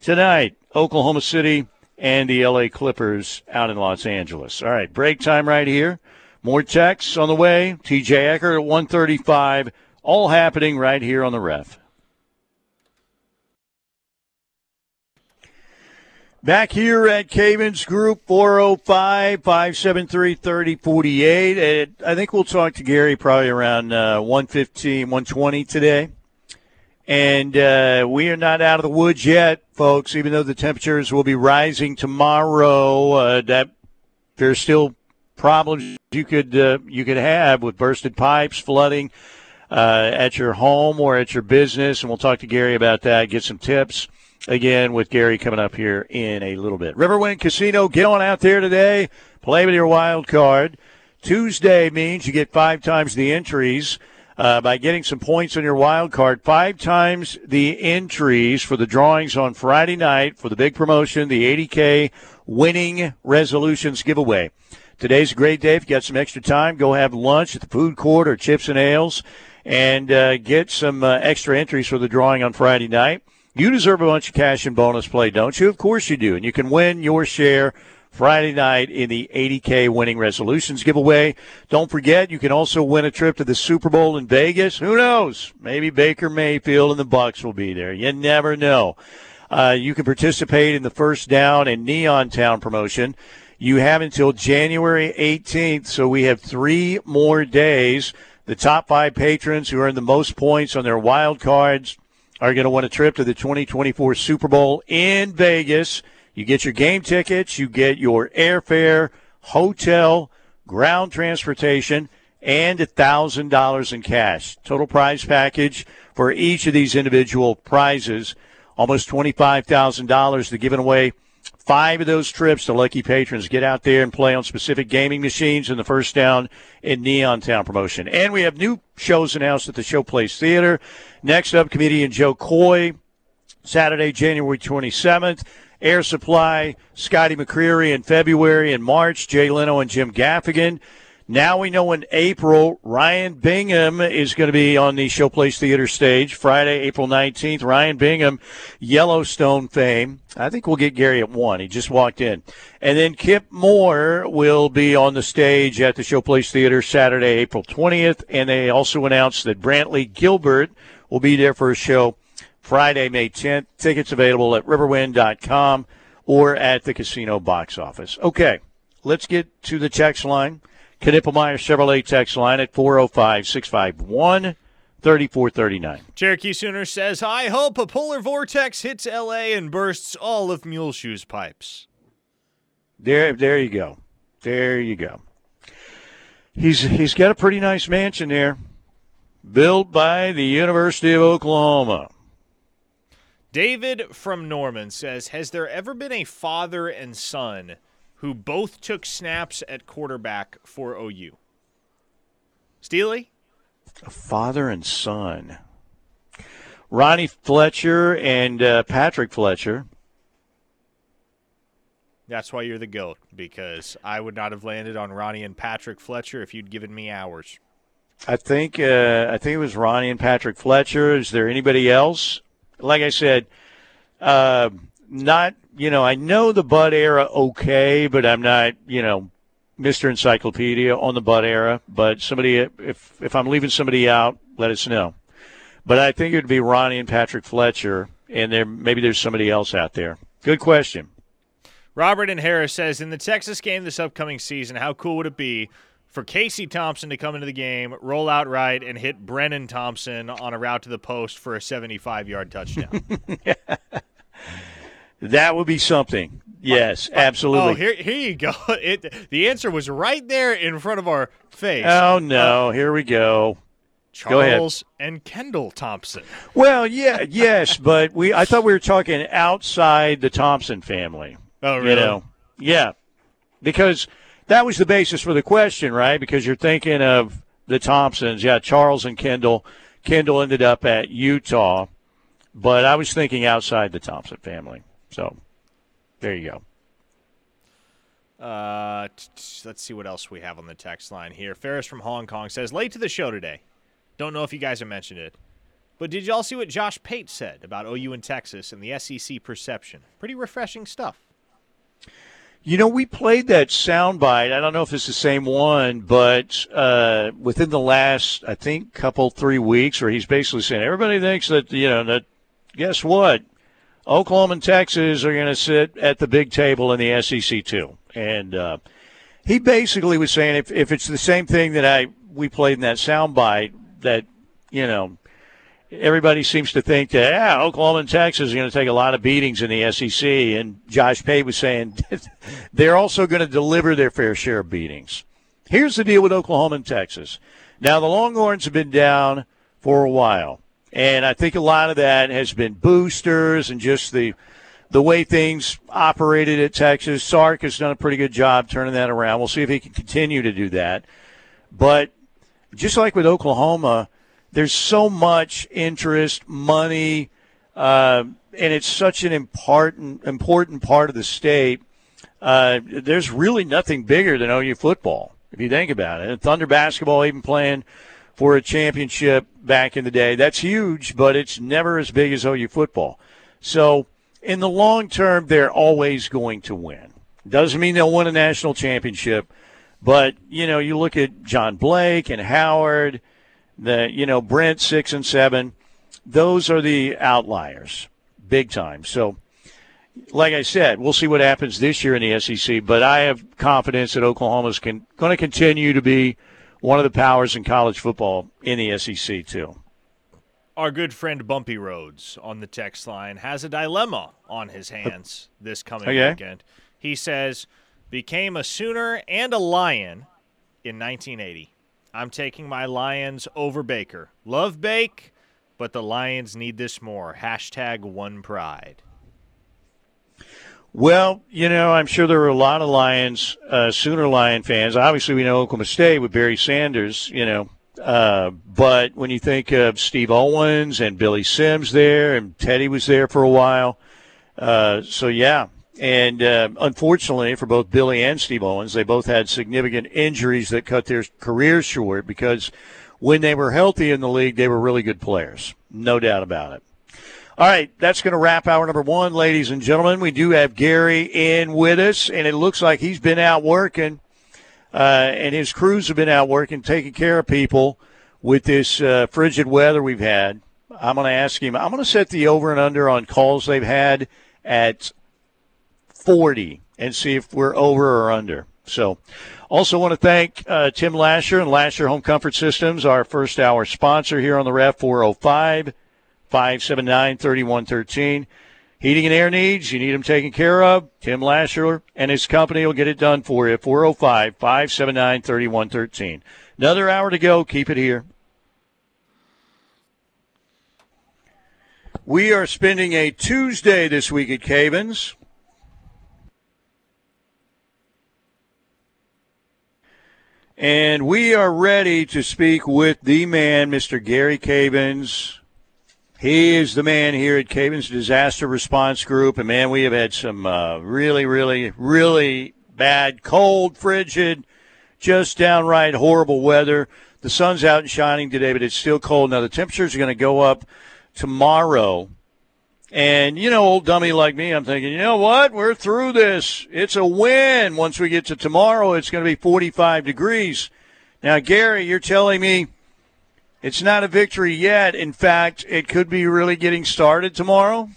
tonight. Oklahoma City and the LA Clippers out in Los Angeles. All right, break time right here. More texts on the way. TJ Eckert at 135 all happening right here on the ref. Back here at Cavins Group, 405 573 3048. I think we'll talk to Gary probably around uh, 115, 120 today. And uh, we are not out of the woods yet, folks, even though the temperatures will be rising tomorrow. Uh, that There's still problems you could, uh, you could have with bursted pipes, flooding uh, at your home or at your business. And we'll talk to Gary about that, get some tips again with Gary coming up here in a little bit. Riverwind Casino, get on out there today. Play with your wild card. Tuesday means you get five times the entries. Uh, by getting some points on your wild card, five times the entries for the drawings on Friday night for the big promotion, the 80K winning resolutions giveaway. Today's a great day. If you got some extra time, go have lunch at the food court or chips and ales and uh, get some uh, extra entries for the drawing on Friday night. You deserve a bunch of cash and bonus play, don't you? Of course you do. And you can win your share Friday night in the 80K winning resolutions giveaway. Don't forget, you can also win a trip to the Super Bowl in Vegas. Who knows? Maybe Baker Mayfield and the Bucks will be there. You never know. Uh, you can participate in the first down and Neon Town promotion. You have until January 18th, so we have three more days. The top five patrons who earn the most points on their wild cards are going to win a trip to the 2024 Super Bowl in Vegas. You get your game tickets, you get your airfare, hotel, ground transportation, and $1,000 in cash. Total prize package for each of these individual prizes, almost $25,000 to giving away five of those trips to lucky patrons. Get out there and play on specific gaming machines in the first down in Neon Town promotion. And we have new shows announced at the Showplace Theater. Next up, comedian Jo Koy, Saturday, January 27th. Air Supply, Scotty McCreery in February and March, Jay Leno and Jim Gaffigan. Now we know in April, Ryan Bingham is going to be on the Showplace Theater stage Friday, April 19th. Ryan Bingham, Yellowstone fame. I think we'll get Gary at one. He just walked in. And then Kip Moore will be on the stage at the Showplace Theater Saturday, April 20th. And they also announced that Brantley Gilbert will be there for a show Friday, May 10th. Tickets available at riverwind.com or at the casino box office. Okay, let's get to the text line. Knippelmeyer Chevrolet text line at 405 651 3439. Cherokee Sooner says, I hope a polar vortex hits LA and bursts all of Muleshoe's pipes. There, there you go. There you go. He's he's got a pretty nice mansion there, built by the University of Oklahoma. David from Norman says, Has there ever been a father and son who both took snaps at quarterback for OU? Steely? A father and son. Ronnie Fletcher and uh, Patrick Fletcher. That's why you're the GOAT, because I would not have landed on Ronnie and Patrick Fletcher if you'd given me hours. I think uh, I think it was Ronnie and Patrick Fletcher. Is there anybody else? like I said, uh, not you know I know the Bud era okay, but I'm not you know Mr. Encyclopedia on the Bud era. But somebody, if if I'm leaving somebody out, let us know. But I think it would be Ronnie and Patrick Fletcher, and there maybe there's somebody else out there. Good question. Robert and Harris says in the Texas game this upcoming season, how cool would it be for Casey Thompson to come into the game, roll out right, and hit Brenen Thompson on a route to the post for a 75 yard touchdown. that would be something. Yes, absolutely. Oh, here, here you go. It, the answer was right there in front of our face. Oh, no. Uh, here we go. Charles and Kendal Thompson. Well, yeah, yes, but we I thought we were talking outside the Thompson family. Oh, really? You know? Yeah. Because – that was the basis for the question, right? Because you're thinking of the Thompsons. Yeah, Charles and Kendal. Kendal ended up at Utah, but I was thinking outside the Thompson family. So there you go. Uh, t- t- let's see what else we have on the text line here. Ferris from Hong Kong says, late to the show today. Don't know if you guys have mentioned it. But did y'all see what Josh Pate said about OU in Texas and the SEC perception? Pretty refreshing stuff. You know, we played that soundbite. I don't know if it's the same one, but uh, within the last, I think, couple three weeks, where he's basically saying everybody thinks that you know that. Guess what? Oklahoma and Texas are going to sit at the big table in the SEC too, and uh, he basically was saying if if it's the same thing that I we played in that soundbite that you know everybody seems to think that yeah, Oklahoma and Texas are going to take a lot of beatings in the SEC, and Josh Pate was saying they're also going to deliver their fair share of beatings. Here's the deal with Oklahoma and Texas. Now the Longhorns have been down for a while, and I think a lot of that has been boosters and just the the way things operated at Texas. Sark has done a pretty good job turning that around. We'll see if he can continue to do that. But just like with Oklahoma there's so much interest, money, uh, and it's such an important important part of the state. Uh, there's really nothing bigger than OU football if you think about it. And Thunder basketball even playing for a championship back in the day. That's huge, but it's never as big as OU football. So in the long term, they're always going to win. Doesn't mean they'll win a national championship, but you know, you look at John Blake and Howard, the you know Brent six and seven. Those are the outliers, big time. So, like I said, we'll see what happens this year in the SEC. But I have confidence that Oklahoma's can, going to continue to be one of the powers in college football in the SEC too. Our good friend Bumpy Rhodes on the text line has a dilemma on his hands this coming okay. weekend. He says, became a Sooner and a Lion in 1980. I'm taking my Lions over Baker. Love Bake, but the Lions need this more. Hashtag one pride. Well, you know, I'm sure there are a lot of Lions, uh, Sooner Lion fans. Obviously, we know Oklahoma State with Barry Sanders, you know. Uh, but when you think of Steve Owens and Billy Sims there, and Teddy was there for a while. Uh, so, yeah. And uh, unfortunately for both Billy and Steve Owens, they both had significant injuries that cut their careers short because when they were healthy in the league, they were really good players. No doubt about it. All right, that's going to wrap hour number one, ladies and gentlemen. We do have Gary in with us, and it looks like he's been out working, uh, and his crews have been out working, taking care of people with this uh, frigid weather we've had. I'm going to ask him. I'm going to set the over and under on calls they've had at 40 and see if we're over or under. So, also want to thank uh, Tim Lasher and Lasher Home Comfort Systems, our first hour sponsor here on the Ref 405 579 3113. Heating and air needs, you need them taken care of. Tim Lasher and his company will get it done for you. 405 579 3113. Another hour to go. Keep it here. We are spending a Tuesday this week at Cavins. And we are ready to speak with the man, Mr. Gary Cavins, he is the man here at Cavins Disaster Response Group. And man, we have had some uh, really, really, really bad, cold, frigid, just downright horrible weather. The sun's out and shining today, but it's still cold. Now, the temperatures are going to go up tomorrow. And, you know, old dummy like me, I'm thinking, you know what? We're through this. It's a win. Once we get to tomorrow, it's going to be 45 degrees. Now, Gary, you're telling me it's not a victory yet. In fact, it could be really getting started tomorrow.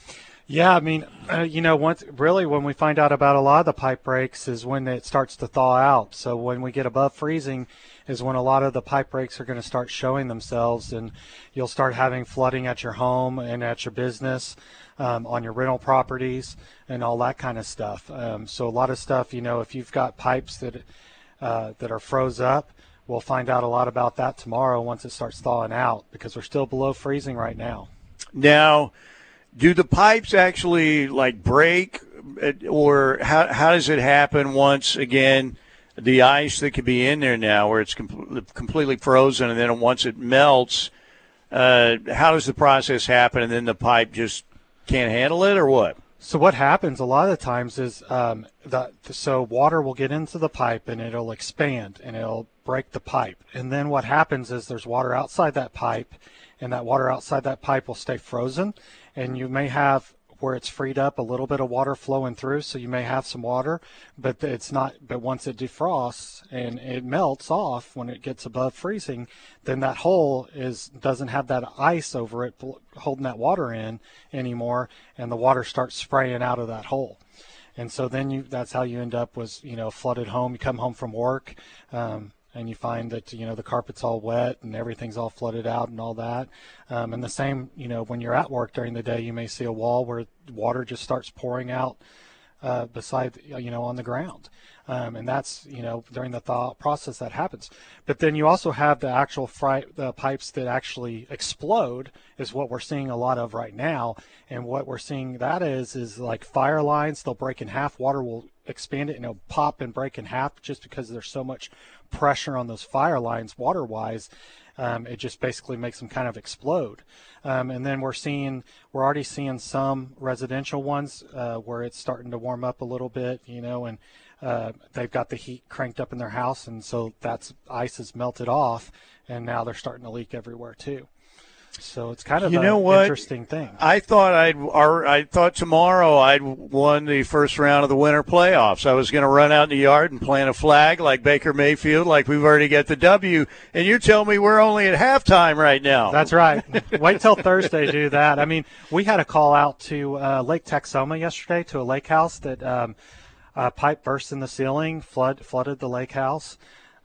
Yeah, I mean, uh, you know, once really when we find out about a lot of the pipe breaks is when it starts to thaw out. So when we get above freezing is when a lot of the pipe breaks are going to start showing themselves, and you'll start having flooding at your home and at your business, um, on your rental properties, and all that kind of stuff. Um, so a lot of stuff, you know, if you've got pipes that uh, that are froze up, we'll find out a lot about that tomorrow once it starts thawing out because we're still below freezing right now. Now, do the pipes actually like break, or how how does it happen once again? The ice that could be in there now, where it's com- completely frozen, and then once it melts, uh, how does the process happen? And then the pipe just can't handle it, or what? So what happens a lot of the times is um, that so water will get into the pipe and it'll expand and it'll break the pipe. And then what happens is there's water outside that pipe, and that water outside that pipe will stay frozen. And you may have where it's freed up a little bit of water flowing through so you may have some water but it's not but once it defrosts and it melts off when it gets above freezing then that hole is doesn't have that ice over it holding that water in anymore and the water starts spraying out of that hole. And so then you that's how you end up was you know flooded home. You come home from work um, and you find that you know the carpet's all wet and everything's all flooded out and all that. Um, and the same, you know, when you're at work during the day, you may see a wall where water just starts pouring out uh, beside, you know, on the ground. Um, and that's you know during the thaw process that happens. But then you also have the actual fry, the pipes that actually explode is what we're seeing a lot of right now. And what we're seeing that is is like fire lines. They'll break in half. Water will expand it and it'll pop and break in half just because there's so much pressure on those fire lines water wise. Um, it just basically makes them kind of explode. Um, and then we're seeing, we're already seeing some residential ones uh, where it's starting to warm up a little bit, you know, and uh, they've got the heat cranked up in their house, and so that's ice is melted off, and now they're starting to leak everywhere too. So it's kind of you an know what? interesting thing. I thought I'd or I thought tomorrow I'd won the first round of the winter playoffs. I was going to run out in the yard and plant a flag like Baker Mayfield, like we've already got the W. And you tell me we're only at halftime right now. That's right. Wait till Thursday to do that. I mean, we had a call out to uh, Lake Texoma yesterday to a lake house that um, a pipe burst in the ceiling, flood flooded the lake house.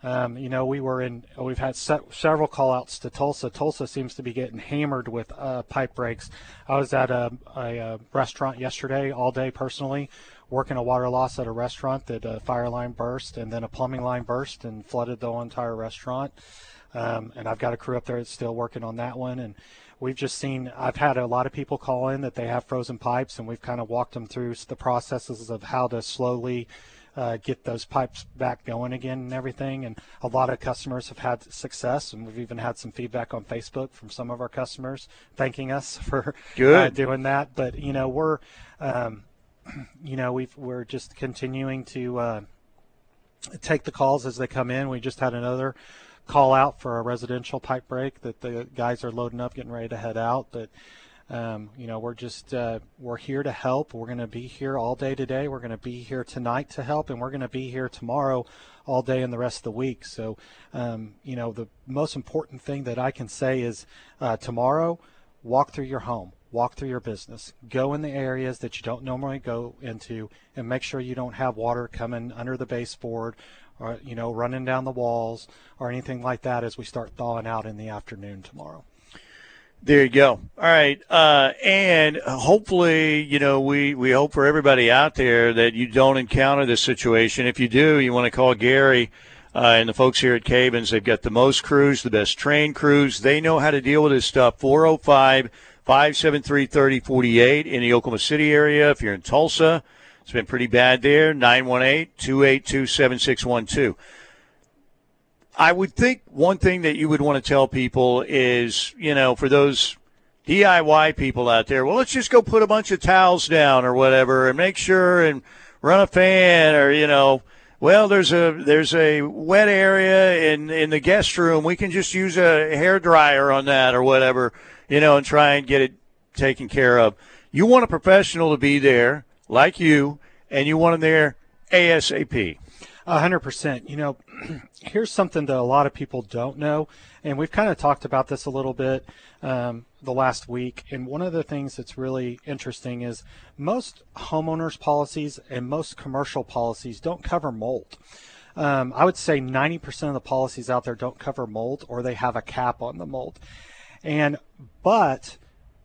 Um, you know, we were in. We've had se- several call outs to Tulsa. Tulsa seems to be getting hammered with uh, pipe breaks. I was at a, a, a, restaurant yesterday all day personally, working a water loss at a restaurant that a fire line burst and then a plumbing line burst and flooded the entire restaurant. Um, and I've got a crew up there that's still working on that one. And we've just seen. I've had a lot of people call in that they have frozen pipes, and we've kind of walked them through the processes of how to slowly uh, get those pipes back going again and everything. And a lot of customers have had success, and we've even had some feedback on Facebook from some of our customers thanking us for uh, doing that. But you know, we're um, you know we we're just continuing to uh, take the calls as they come in. We just had another call out for a residential pipe break that the guys are loading up, getting ready to head out, but um, you know, we're just uh, we're here to help. We're going to be here all day today. We're going to be here tonight to help, and we're going to be here tomorrow, all day and the rest of the week. So, um, you know, the most important thing that I can say is uh, tomorrow, walk through your home, walk through your business, go in the areas that you don't normally go into, and make sure you don't have water coming under the baseboard or you know running down the walls or anything like that as we start thawing out in the afternoon tomorrow. There you go. All right. Uh, and hopefully, you know, we, we hope for everybody out there that you don't encounter this situation. If you do, you want to call Gary uh, and the folks here at Cavins. They've got the most crews, the best trained crews. They know how to deal with this stuff. 405 573 3048 in the Oklahoma City area. If you're in Tulsa, it's been pretty bad there. 918 282 7612. I would think one thing that you would want to tell people is, you know, for those DIY people out there, well, let's just go put a bunch of towels down or whatever and make sure and run a fan or, you know, well, there's a there's a wet area in in the guest room. We can just use a hair dryer on that or whatever, you know, and try and get it taken care of. You want a professional to be there like you, and you want them there ASAP. A hundred percent. You know, here's something that a lot of people don't know, and we've kind of talked about this a little bit um, the last week. And one of the things that's really interesting is most homeowners policies and most commercial policies don't cover mold. Um, I would say 90% of the policies out there don't cover mold, or they have a cap on the mold. And but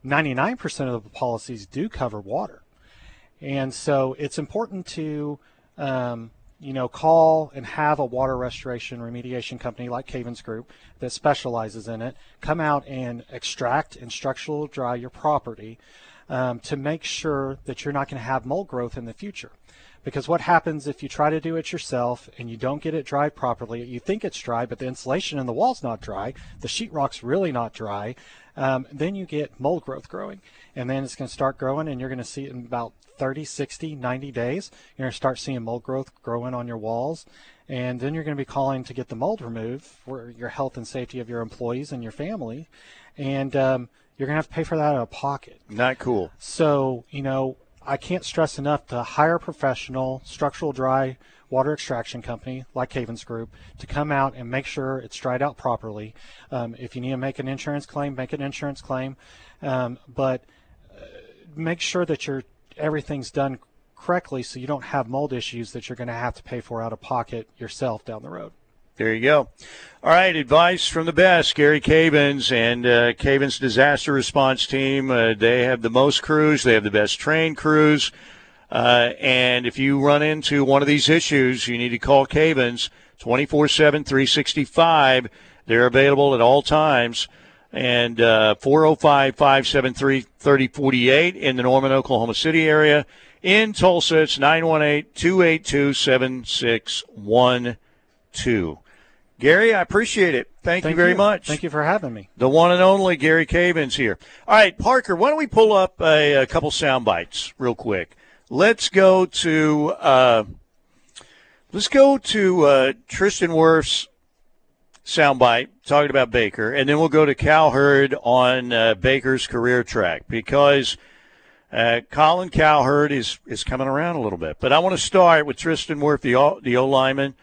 99% of the policies do cover water. And so it's important to um, you know, call and have a water restoration remediation company like Cavins Group that specializes in it come out and extract and structural dry your property um, to make sure that you're not going to have mold growth in the future. Because what happens if you try to do it yourself and you don't get it dried properly? You think it's dry, but the insulation in the wall's not dry, the sheetrock's really not dry. Um, then you get mold growth growing, and then it's going to start growing, and you're going to see it in about 30, 60, 90 days. You're going to start seeing mold growth growing on your walls, and then you're going to be calling to get the mold removed for your health and safety of your employees and your family, and um, you're going to have to pay for that out of pocket. Not cool. So, you know, I can't stress enough to hire a professional structural dry water extraction company like Cavins Group to come out and make sure it's dried out properly. Um, if you need to make an insurance claim, make an insurance claim, um, but uh, make sure that you're everything's done correctly so you don't have mold issues that you're going to have to pay for out of pocket yourself down the road. There you go. All right, advice from the best, Gary Cavins and uh, Cavins Disaster Response Team. Uh, they have the most crews. They have the best trained crews. Uh, and if you run into one of these issues, you need to call Cavins 24 7, 365. They're available at all times and uh, 405 573 3048 in the Norman, Oklahoma City area. In Tulsa, it's 918 282 7612. Gary, I appreciate it. Thank, Thank you very you. much. Thank you for having me. The one and only Gary Cavins here. All right, Parker, why don't we pull up a, a couple sound bites real quick? Let's go to uh, let's go to uh, Tristan Wirfs soundbite talking about Baker, and then we'll go to Cowherd on uh, Baker's career track because uh, Colin Cowherd is is coming around a little bit. But I want to start with Tristan Wirfs, the O, lineman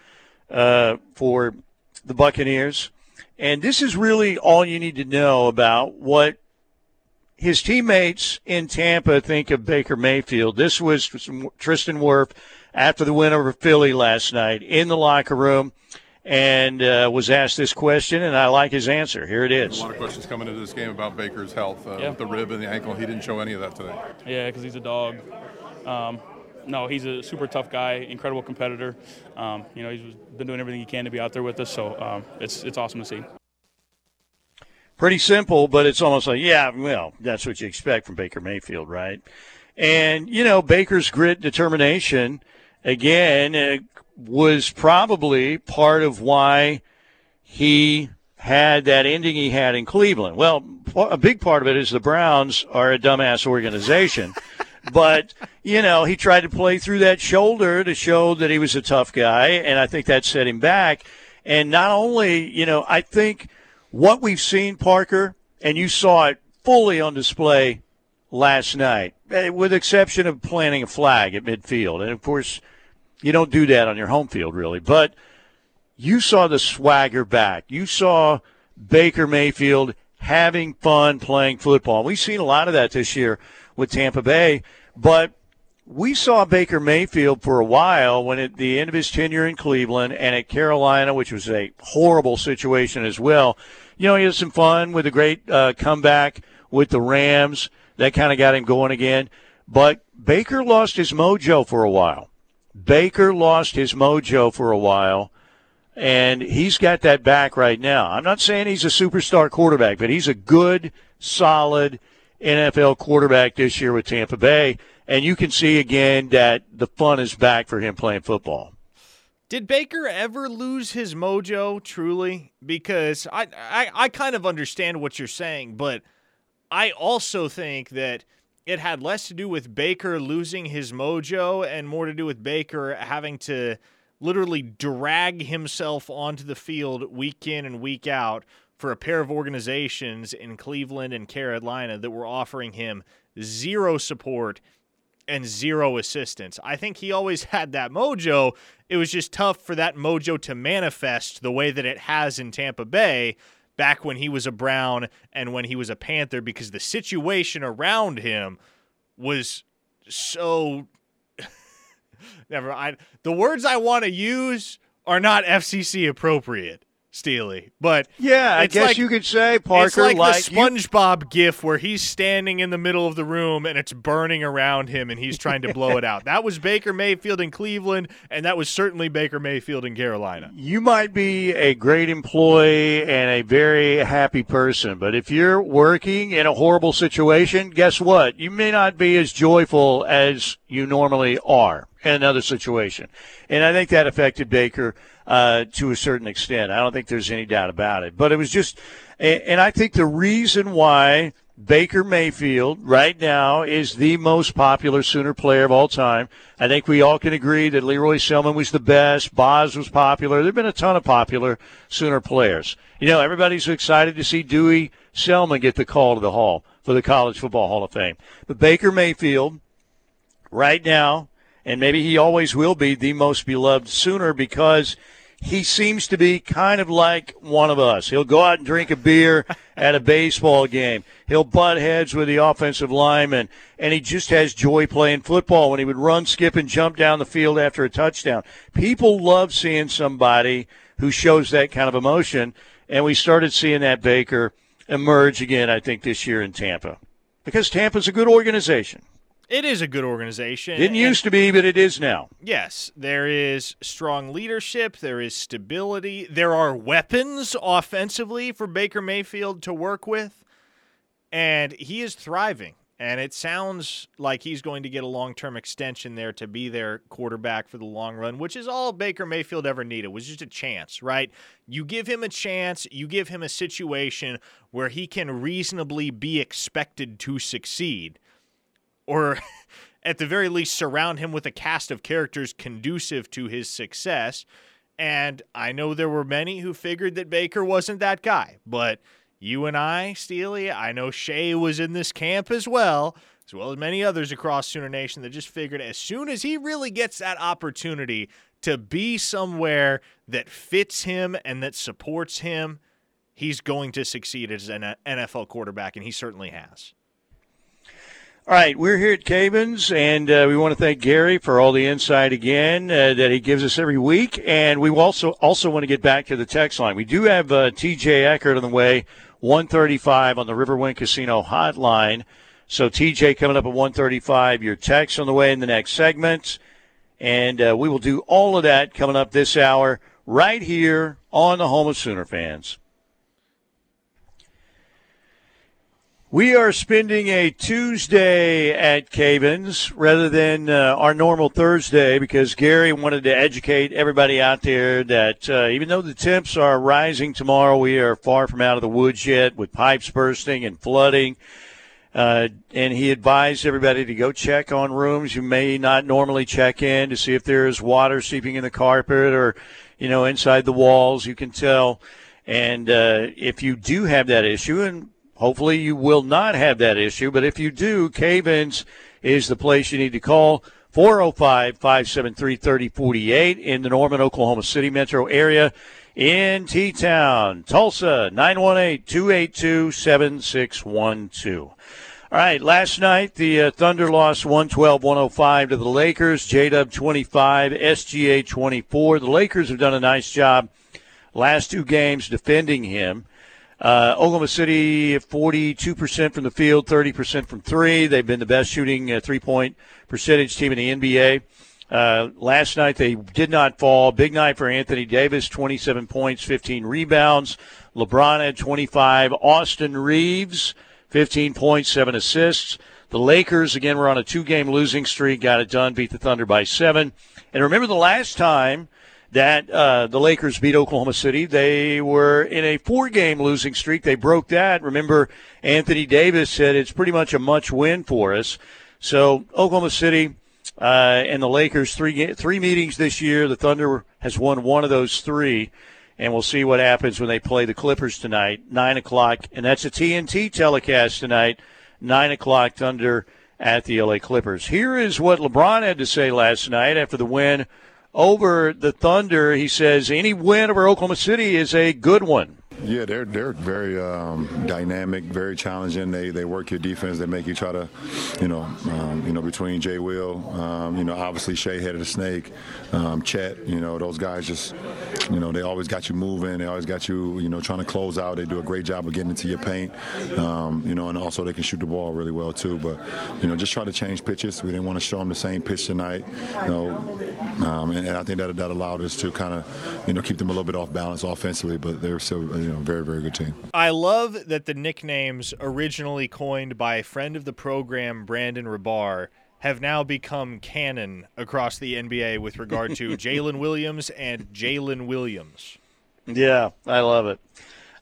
uh, for the Buccaneers, and this is really all you need to know about what his teammates in Tampa think of Baker Mayfield. This was Tristan Wirfs after the win over Philly last night in the locker room and uh, was asked this question, and I like his answer. Here it is. A lot of questions coming into this game about Baker's health uh, yeah. with the rib and the ankle. He didn't show any of that today. Yeah, because he's a dog. Um, no, he's a super tough guy, incredible competitor. Um, you know, he's been doing everything he can to be out there with us, so um, it's it's awesome to see. Pretty simple, but it's almost like, yeah, well, that's what you expect from Baker Mayfield, right? And you know, Baker's grit, determination, again, it was probably part of why he had that ending he had in Cleveland. Well, a big part of it is the Browns are a dumbass organization. but, you know, he tried to play through that shoulder to show that he was a tough guy, and I think that set him back. And not only, you know, I think what we've seen, Parker, and you saw it fully on display last night, eh, with exception of planting a flag at midfield. And, of course, you don't do that on your home field, really. But you saw the swagger back. You saw Baker Mayfield having fun playing football. We've seen a lot of that this year with Tampa Bay, but we saw Baker Mayfield for a while when at the end of his tenure in Cleveland and at Carolina, which was a horrible situation as well. You know, he had some fun with a great uh, comeback with the Rams. That kind of got him going again. But Baker lost his mojo for a while. Baker lost his mojo for a while, and he's got that back right now. I'm not saying he's a superstar quarterback, but he's a good, solid NFL quarterback this year with Tampa Bay. And you can see again that the fun is back for him playing football. Did Baker ever lose his mojo truly? Because I, I, I kind of understand what you're saying, but I also think that – it had less to do with Baker losing his mojo and more to do with Baker having to literally drag himself onto the field week in and week out for a pair of organizations in Cleveland and Carolina that were offering him zero support and zero assistance. I think he always had that mojo. It was just tough for that mojo to manifest the way that it has in Tampa Bay back when he was a Brown and when he was a Panther because the situation around him was so never I the words I want to use are not FCC appropriate. Steely. But yeah, I guess like, you could say Parker it's like, like the SpongeBob you... gif where he's standing in the middle of the room and it's burning around him and he's trying to blow it out. That was Baker Mayfield in Cleveland, and that was certainly Baker Mayfield in Carolina. You might be a great employee and a very happy person, but if you're working in a horrible situation, guess what? You may not be as joyful as you normally are in another situation. And I think that affected Baker uh, to a certain extent. I don't think there's any doubt about it. But it was just, and I think the reason why Baker Mayfield right now is the most popular Sooner player of all time. I think we all can agree that Lee Roy Selmon was the best. Boz was popular. There have been a ton of popular Sooner players. You know, everybody's excited to see Dewey Selmon get the call to the Hall for the College Football Hall of Fame. But Baker Mayfield, right now, and maybe he always will be the most beloved Sooner because – he seems to be kind of like one of us. He'll go out and drink a beer at a baseball game. He'll butt heads with the offensive lineman, and he just has joy playing football when he would run, skip, and jump down the field after a touchdown. People love seeing somebody who shows that kind of emotion, and we started seeing that Baker emerge again, I think, this year in Tampa. Because Tampa's a good organization. It is a good organization. Didn't used to be, but it is now. Yes, there is strong leadership. There is stability. There are weapons offensively for Baker Mayfield to work with, and he is thriving. And it sounds like he's going to get a long term extension there to be their quarterback for the long run, which is all Baker Mayfield ever needed, was just a chance, right? You give him a chance, you give him a situation where he can reasonably be expected to succeed or at the very least surround him with a cast of characters conducive to his success. And I know there were many who figured that Baker wasn't that guy, but you and I, Steely, I know Shay was in this camp as well, as well as many others across Sooner Nation that just figured as soon as he really gets that opportunity to be somewhere that fits him and that supports him, he's going to succeed as an NFL quarterback, and he certainly has. All right, we're here at Cavins, and uh, we want to thank Gary for all the insight again uh, that he gives us every week. And we also also want to get back to the text line. We do have uh, TJ Eckert on the way, 135 on the Riverwind Casino hotline. So TJ coming up at 135. Your text on the way in the next segment, and uh, we will do all of that coming up this hour right here on the Home of Sooner fans. We are spending a Tuesday at Cavins rather than uh, our normal Thursday because Gary wanted to educate everybody out there that uh, even though the temps are rising tomorrow, we are far from out of the woods yet with pipes bursting and flooding. Uh, and he advised everybody to go check on rooms you may not normally check in to see if there's water seeping in the carpet or, you know, inside the walls. You can tell. And uh, if you do have that issue, and Hopefully, you will not have that issue. But if you do, Cavins is the place you need to call. 405 573 3048 in the Norman, Oklahoma City metro area. In T Town, Tulsa, 918 282 7612. All right, last night the uh, Thunder lost 112 105 to the Lakers. JDub 25, SGA 24. The Lakers have done a nice job last two games defending him. Uh, Oklahoma City, 42% from the field, 30% from three. They've been the best shooting uh, three point percentage team in the NBA. Uh, last night they did not fall. Big night for Anthony Davis, 27 points, 15 rebounds. LeBron had 25. Austin Reaves, 15 points, 7 assists. The Lakers, again, were on a two game losing streak, got it done, beat the Thunder by seven. And remember the last time that uh, the Lakers beat Oklahoma City. They were in a four game losing streak. They broke that. Remember, Anthony Davis said it's pretty much a much win for us. So, Oklahoma City uh, and the Lakers, three, three meetings this year. The Thunder has won one of those three. And we'll see what happens when they play the Clippers tonight, 9 o'clock. And that's a TNT telecast tonight, 9 o'clock, Thunder at the LA Clippers. Here is what LeBron had to say last night after the win over the Thunder. He says any win over Oklahoma City is a good one. Yeah, they're they're very um, dynamic, very challenging. They they work your defense. They make you try to, you know, um, you know between Jay Will, um, you know, obviously Shai head of the snake, um, Chet, you know, those guys just, you know, they always got you moving. They always got you, you know, trying to close out. They do a great job of getting into your paint, um, you know, and also they can shoot the ball really well too. But you know, just try to change pitches. We didn't want to show them the same pitch tonight, you know, um, and, and, I think that that allowed us to kind of, you know, keep them a little bit off balance offensively. But they're still, you know, very very good team. I love that the nicknames originally coined by a friend of the program, Brandon Rahbar have now become canon across the NBA with regard to Jalen Williams and Jaylin Williams. Yeah, I love it.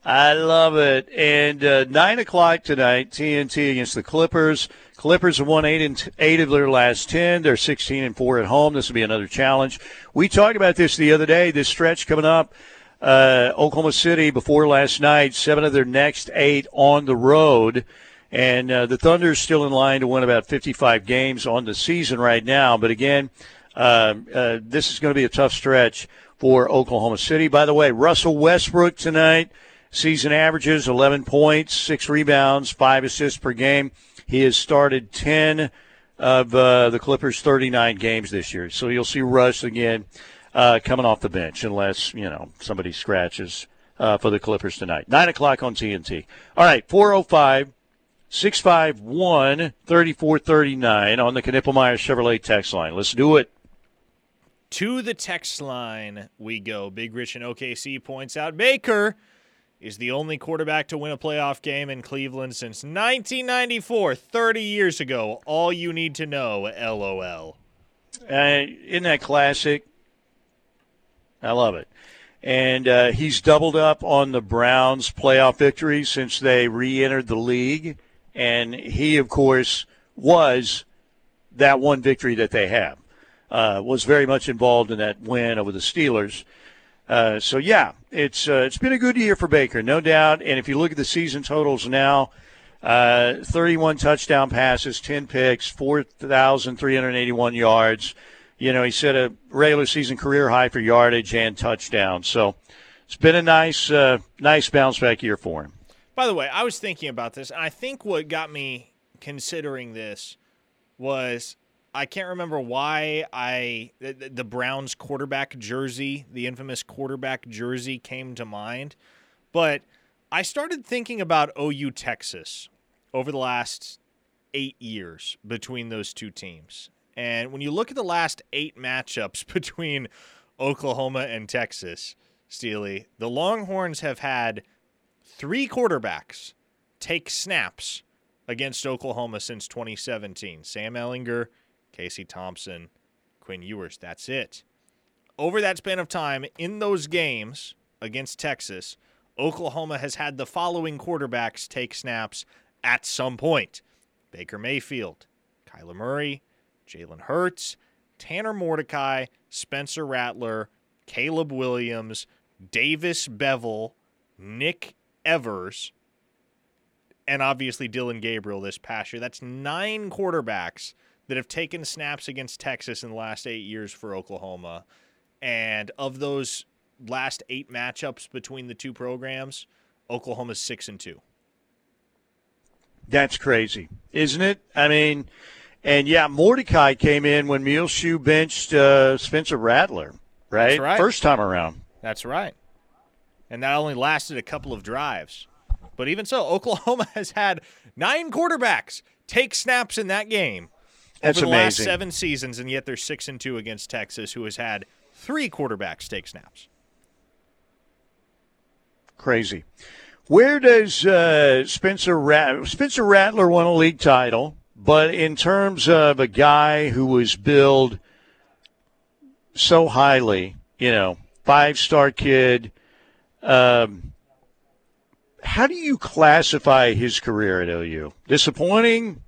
I love it. And uh, nine o'clock tonight, TNT against the Clippers. Clippers have won eight and eight of their last ten. They're sixteen and four at home. This will be another challenge. We talked about this the other day. This stretch coming up. Uh, Oklahoma City before last night, seven of their next eight on the road. And uh, the Thunder is still in line to win about 55 games on the season right now. But again, uh, uh, this is going to be a tough stretch for Oklahoma City. By the way, Russell Westbrook tonight, season averages 11 points, six rebounds, five assists per game. He has started 10 of uh, the Clippers' 39 games this year. So you'll see Russ again uh, coming off the bench, unless, you know, somebody scratches uh, for the Clippers tonight. 9 o'clock on TNT. All right, 405- 651 3439 on the Knippelmeyer Chevrolet text line. Let's do it. To the text line we go. Big Rich and OKC points out Baker is the only quarterback to win a playoff game in Cleveland since 1994, 30 years ago. All you need to know, LOL. Uh, isn't that classic? I love it. And uh, he's doubled up on the Browns' playoff victory since they re entered the league and he, of course, was that one victory that they have. Uh, was very much involved in that win over the Steelers. Uh, so yeah, it's uh, it's been a good year for Baker, no doubt. And if you look at the season totals now, uh, 31 touchdown passes, 10 picks, 4,381 yards. You know, he set a regular season career high for yardage and touchdowns. So it's been a nice, uh, nice bounce back year for him. By the way, I was thinking about this, and I think what got me considering this was I can't remember why I the, the, Browns quarterback jersey, the infamous quarterback jersey, came to mind, but I started thinking about OU Texas over the last eight years between those two teams, and when you look at the last eight matchups between Oklahoma and Texas, Steely, the Longhorns have had three quarterbacks take snaps against Oklahoma since 2017. Sam Ehlinger, Casey Thompson, Quinn Ewers. That's it. Over that span of time, in those games against Texas, Oklahoma has had the following quarterbacks take snaps at some point Baker Mayfield, Kyler Murray, Jalen Hurts, Tanner Mordecai, Spencer Rattler, Caleb Williams, Davis Beville, Nick Evers, and obviously Dillon Gabriel this past year. That's nine quarterbacks that have taken snaps against Texas in the last eight years for Oklahoma. And of those last eight matchups between the two programs, Oklahoma's six and two. That's crazy, isn't it? I mean, and yeah, Mordecai came in when Muleshoe benched uh, Spencer Rattler, right? right? First time around. That's right. And that only lasted a couple of drives. But even so, Oklahoma has had nine quarterbacks take snaps in that game That's over the amazing. last seven seasons, and yet they're six and two against Texas, who has had three quarterbacks take snaps. Crazy. Where does uh, Spencer Rat- Spencer Rattler won a league title? But in terms of a guy who was billed so highly, you know, five star kid, um, how do you classify his career at OU? Disappointing?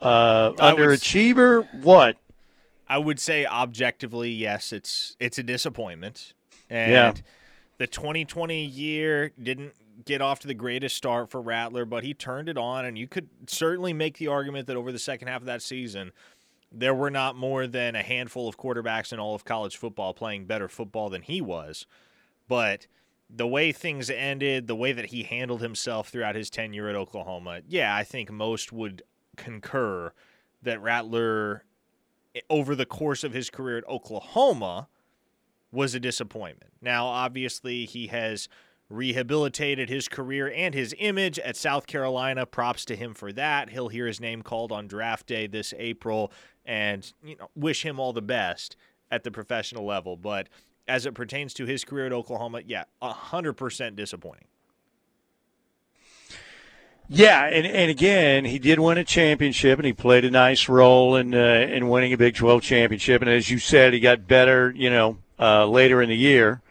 Uh, I would- underachiever? What? I would say objectively, yes, it's it's a disappointment. And Yeah. the 2020 year didn't get off to the greatest start for Rattler, but he turned it on, and you could certainly make the argument that over the second half of that season, there were not more than a handful of quarterbacks in all of college football playing better football than he was. But the way things ended, the way that he handled himself throughout his tenure at Oklahoma, yeah, I think most would concur that Rattler, over the course of his career at Oklahoma, was a disappointment. Now, obviously, he has rehabilitated his career and his image at South Carolina. Props to him for that. He'll hear his name called on draft day this April and you know wish him all the best at the professional level, but as it pertains to his career at Oklahoma, yeah, 100% disappointing. Yeah, and, and again, he did win a championship, and he played a nice role in uh, in winning a Big 12 championship. And as you said, he got better, you know, uh, later in the year.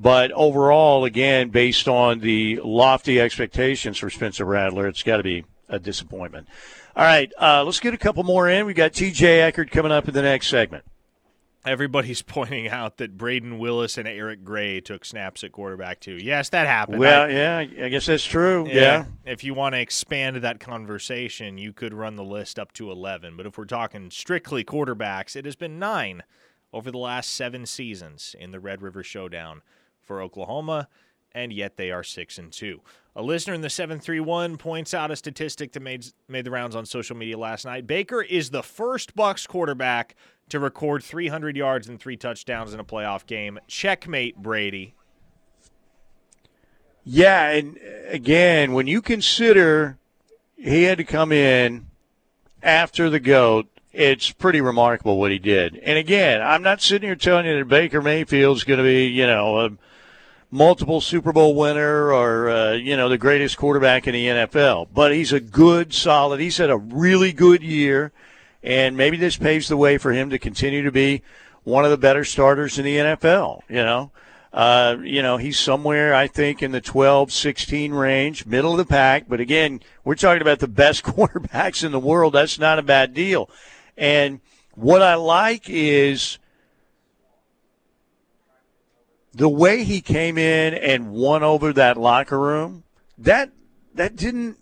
But overall, again, based on the lofty expectations for Spencer Rattler, it's got to be a disappointment. All right, uh, let's get a couple more in. We got T.J. Eckert coming up in the next segment. Everybody's pointing out that Brayden Willis and Eric Gray took snaps at quarterback too. Yes, that happened. Well, I- yeah, I guess that's true. Yeah. If you want to expand that conversation, you could run the list up to 11. But if we're talking strictly quarterbacks, it has been nine over the last seven seasons in the Red River Showdown for Oklahoma, and yet they are six and two. A listener in the 731 points out a statistic that made, made the rounds on social media last night. Baker is the first Bucks quarterback to record 300 yards and three touchdowns in a playoff game. Checkmate, Brady. Yeah, and again, when you consider he had to come in after the GOAT, it's pretty remarkable what he did. And again, I'm not sitting here telling you that Baker Mayfield's going to be, you know, multiple Super Bowl winner or, uh, you know, the greatest quarterback in the NFL, but he's a good, solid, he's had a really good year, and maybe this paves the way for him to continue to be one of the better starters in the NFL, you know. Uh, you know, he's somewhere, I think, in the 12, 16 range, middle of the pack. But again, we're talking about the best quarterbacks in the world. That's not a bad deal. And what I like is the way he came in and won over that locker room, that that didn't.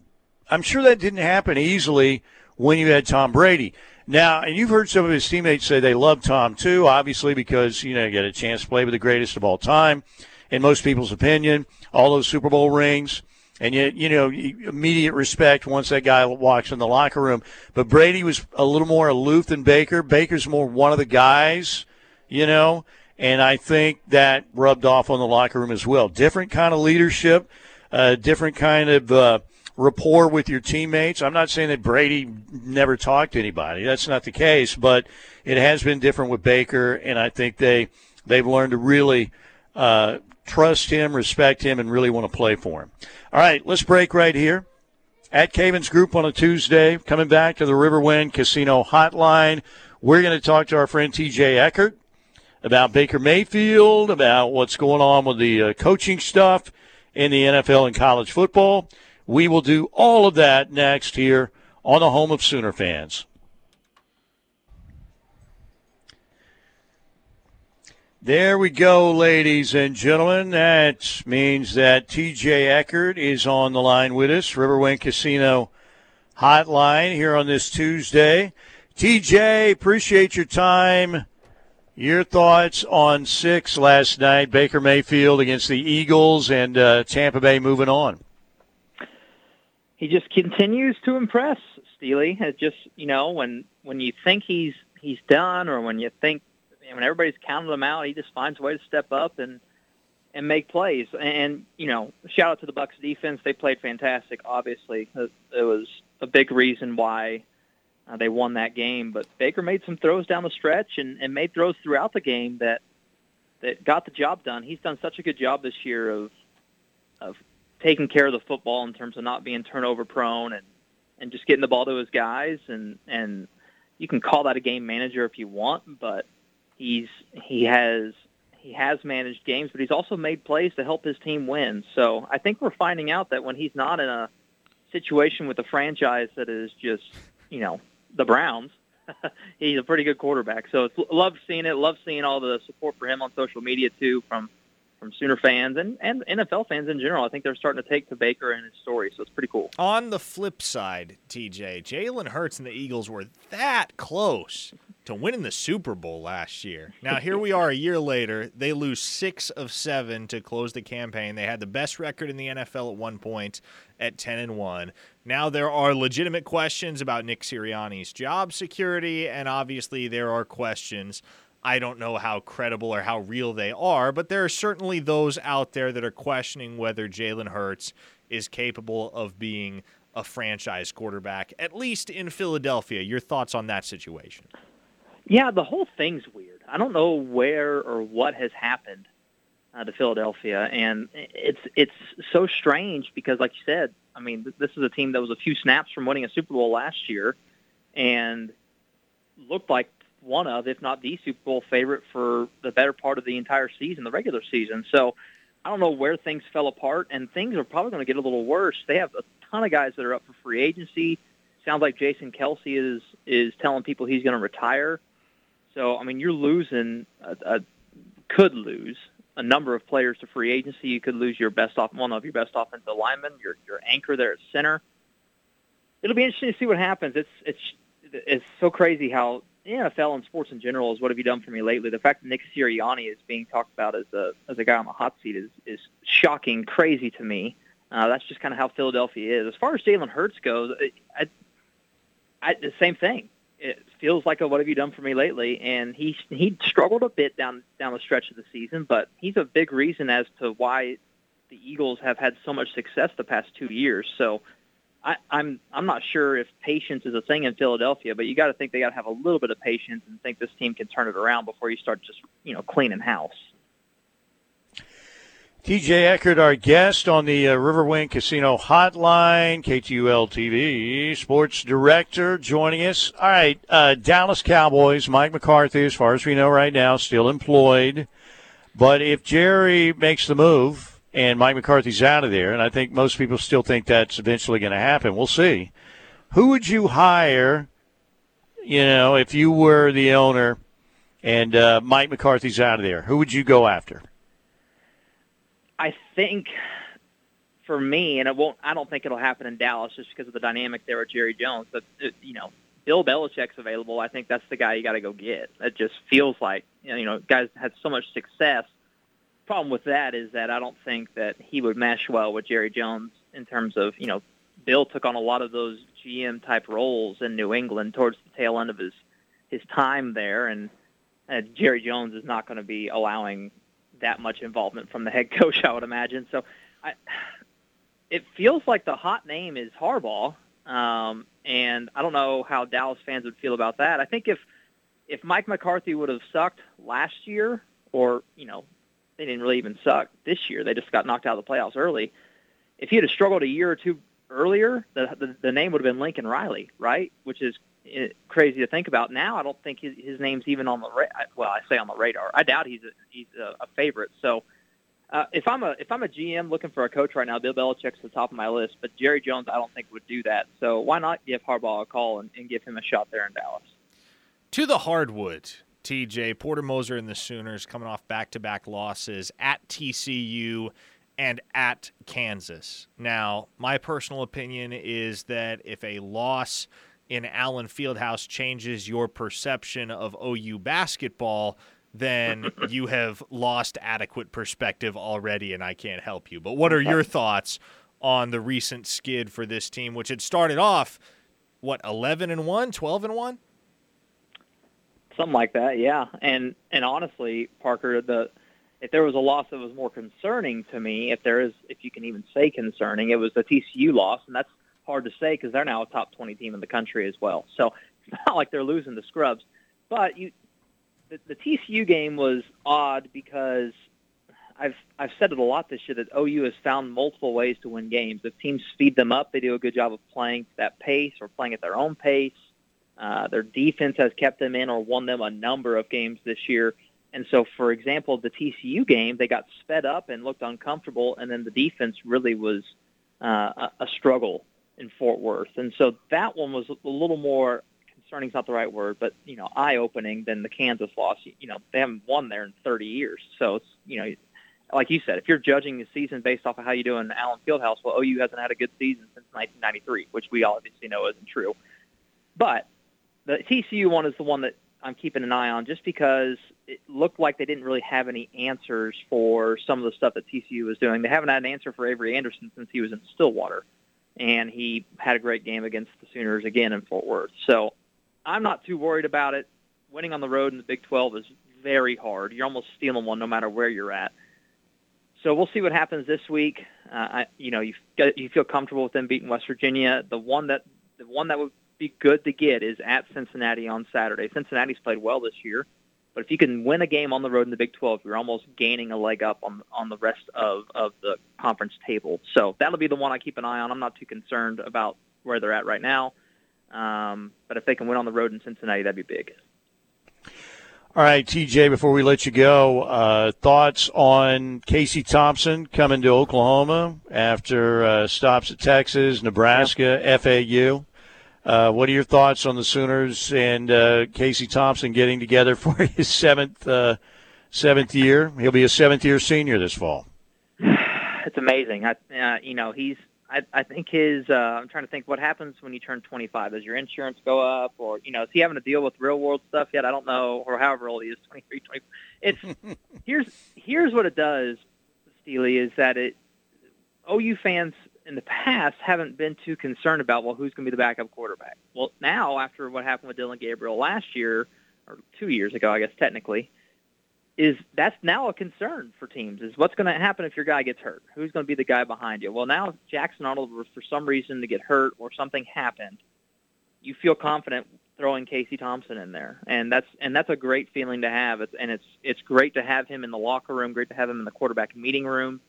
I'm sure that didn't happen easily when you had Tom Brady. Now, and you've heard some of his teammates say they love Tom too, obviously because you know you get a chance to play with the greatest of all time, in most people's opinion. All those Super Bowl rings, and yet you know immediate respect once that guy walks in the locker room. But Brady was a little more aloof than Baker. Baker's more one of the guys, you know, and I think that rubbed off on the locker room as well. Different kind of leadership, uh, different kind of. Uh, rapport with your teammates. I'm not saying that Brady never talked to anybody. That's not the case, but it has been different with Baker, and I think they they've learned to really uh, trust him, respect him, and really want to play for him. All right, let's break right here. At Cavins Group on a Tuesday, coming back to the Riverwind Casino Hotline, we're going to talk to our friend TJ Eckert about Baker Mayfield, about what's going on with the uh, coaching stuff in the NFL and college football. We will do all of that next here on the home of Sooner fans. There we go, ladies and gentlemen. That means that TJ Eckert is on the line with us, Riverwind Casino hotline here on this Tuesday. TJ, appreciate your time. Your thoughts on six last night, Baker Mayfield against the Eagles and uh, Tampa Bay moving on he just continues to impress. Steely It's just you know when when you think he's he's done, or when you think when everybody's counted him out, he just finds a way to step up and and make plays. And you know, shout out to the Bucks defense; they played fantastic. Obviously, it, it was a big reason why uh, they won that game. But Baker made some throws down the stretch and, and made throws throughout the game that that got the job done. He's done such a good job this year of of taking care of the football in terms of not being turnover prone and and just getting the ball to his guys and and you can call that a game manager if you want, but he's he has he has managed games, but he's also made plays to help his team win. So I think we're finding out that when he's not in a situation with a franchise that is just you know the Browns, he's a pretty good quarterback. So it's love seeing it. Love seeing all the support for him on social media too from from Sooner fans and, and NFL fans in general. I think they're starting to take to Baker and his story, so it's pretty cool. On the flip side, TJ, Jalen Hurts and the Eagles were that close to winning the Super Bowl last year. Now here we are a year later. They lose six of seven to close the campaign. They had the best record in the NFL at one point at ten and one. Now there are legitimate questions about Nick Sirianni's job security, and obviously there are questions I don't know how credible or how real they are, but there are certainly those out there that are questioning whether Jalen Hurts is capable of being a franchise quarterback, at least in Philadelphia. Your thoughts on that situation? Yeah, the whole thing's weird. I don't know where or what has happened uh, to Philadelphia, and it's it's so strange because, like you said, I mean, this is a team that was a few snaps from winning a Super Bowl last year, and looked like one of, if not the Super Bowl favorite for the better part of the entire season, the regular season. So I don't know where things fell apart, and things are probably going to get a little worse. They have a ton of guys that are up for free agency. Sounds like Jason Kelce is is telling people he's going to retire. So I mean, you're losing, a, a, could lose a number of players to free agency. You could lose your best off one of your best offensive linemen, your your anchor there at center. It'll be interesting to see what happens. It's it's it's so crazy how the NFL and sports in general is what have you done for me lately? The fact that Nick Sirianni is being talked about as a as a guy on the hot seat is is shocking, crazy to me. Uh, that's just kind of how Philadelphia is. As far as Jalen Hurts goes, I, I, the same thing. It feels like a what have you done for me lately? And he he struggled a bit down down the stretch of the season, but he's a big reason as to why the Eagles have had so much success the past two years. So I, I'm I'm not sure if patience is a thing in Philadelphia, but you got to think they got to have a little bit of patience and think this team can turn it around before you start just you know cleaning house. TJ Eckert, our guest on the uh, Riverwind Casino Hotline, KTUL TV sports director, joining us. All right, uh, Dallas Cowboys, Mike McCarthy, as far as we know right now, still employed. But if Jerry makes the move, and Mike McCarthy's out of there, and I think most people still think that's eventually going to happen. We'll see. Who would you hire? You know, if you were the owner and uh, Mike McCarthy's out of there, who would you go after? I think for me, and it won't. I don't think it'll happen in Dallas just because of the dynamic there with Jerry Jones. But it, you know, Bill Belichick's available. I think that's the guy you got to go get. It just feels like you know, guys had so much success. Problem with that is that I don't think that he would mesh well with Jerry Jones in terms of you know, Bill took on a lot of those GM type roles in New England towards the tail end of his his time there, and uh, Jerry Jones is not going to be allowing that much involvement from the head coach, I would imagine. So, I, it feels like the hot name is Harbaugh, um, and I don't know how Dallas fans would feel about that. I think if if Mike McCarthy would have sucked last year, or you know, they didn't really even suck this year, they just got knocked out of the playoffs early. If he had struggled a year or two earlier, the the, the name would have been Lincoln Riley, right? Which is eh, crazy to think about. Now I don't think his, his name's even on the ra- well, I say on the radar. I doubt he's a, he's a, a favorite. So uh, if I'm a if I'm a GM looking for a coach right now, Bill Belichick's the top of my list, but Jerry Jones I don't think would do that. So why not give Harbaugh a call and, and give him a shot there in Dallas? To the hardwood, TJ Porter Moser and the Sooners coming off back to back losses at TCU and at Kansas. Now, my personal opinion is that if a loss in Allen Fieldhouse changes your perception of OU basketball, then you have lost adequate perspective already, and I can't help you. But what are your thoughts on the recent skid for this team, which had started off, what, 11 and 1, 12 and 1? Something like that, yeah. And and honestly, Parker, the if there was a loss that was more concerning to me, if there is, if you can even say concerning, it was the TCU loss, and that's hard to say because they're now a top 20 team in the country as well. So it's not like they're losing the scrubs. But you, the, the TCU game was odd because I've I've said it a lot this year that OU has found multiple ways to win games. If teams speed them up, they do a good job of playing that pace or playing at their own pace. Uh, their defense has kept them in or won them a number of games this year. And so, for example, the TCU game, they got sped up and looked uncomfortable, and then the defense really was uh, a, struggle in Fort Worth. And so that one was a little more concerning is not the right word, but you know, eye-opening than the Kansas loss. You know, they haven't won there in 30 years, so it's you know, like you said, if you're judging the season based off of how you do in Allen Fieldhouse, well, OU hasn't had a good season since 1993, which we obviously know isn't true. But the TCU one is the one that I'm keeping an eye on, just because it looked like they didn't really have any answers for some of the stuff that TCU was doing. They haven't had an answer for Avery Anderson since he was in Stillwater, and he had a great game against the Sooners again in Fort Worth. So I'm not too worried about it. Winning on the road in the Big 12 is very hard. You're almost stealing one no matter where you're at. So we'll see what happens this week. Uh, I, you know, you you feel comfortable with them beating West Virginia. The one that the one that would be good to get is at Cincinnati on Saturday. Cincinnati's played well this year, but if you can win a game on the road in the Big 12, you're almost gaining a leg up on on the rest of of the conference table. So that'll be the one I keep an eye on. I'm not too concerned about where they're at right now. Um, but if they can win on the road in Cincinnati, that'd be big. All right, TJ, before we let you go, uh, thoughts on Casey Thompson coming to Oklahoma after uh, stops at Texas, Nebraska, yeah. FAU? Uh, what are your thoughts on the Sooners and uh, Casey Thompson getting together for his seventh uh, seventh year? He'll be a seventh year senior this fall. It's amazing. I, uh, you know, he's I, I think his. Uh, I'm trying to think what happens when you turn 25. Does your insurance go up, or you know, is he having to deal with real world stuff yet? I don't know, or however old he is, 23, 24. It's here's here's what it does, Steely, is that it OU fans in the past haven't been too concerned about well who's going to be the backup quarterback. Well, now after what happened with Dillon Gabriel last year or two years ago, I guess technically, is that's now a concern for teams is what's going to happen if your guy gets hurt? Who's going to be the guy behind you? Well now jackson arnold were for some reason to get hurt or something happened you feel confident throwing casey thompson in there. And that's and that's a great feeling to have. It's, and it's it's great to have him in the locker room great to have him in the quarterback meeting room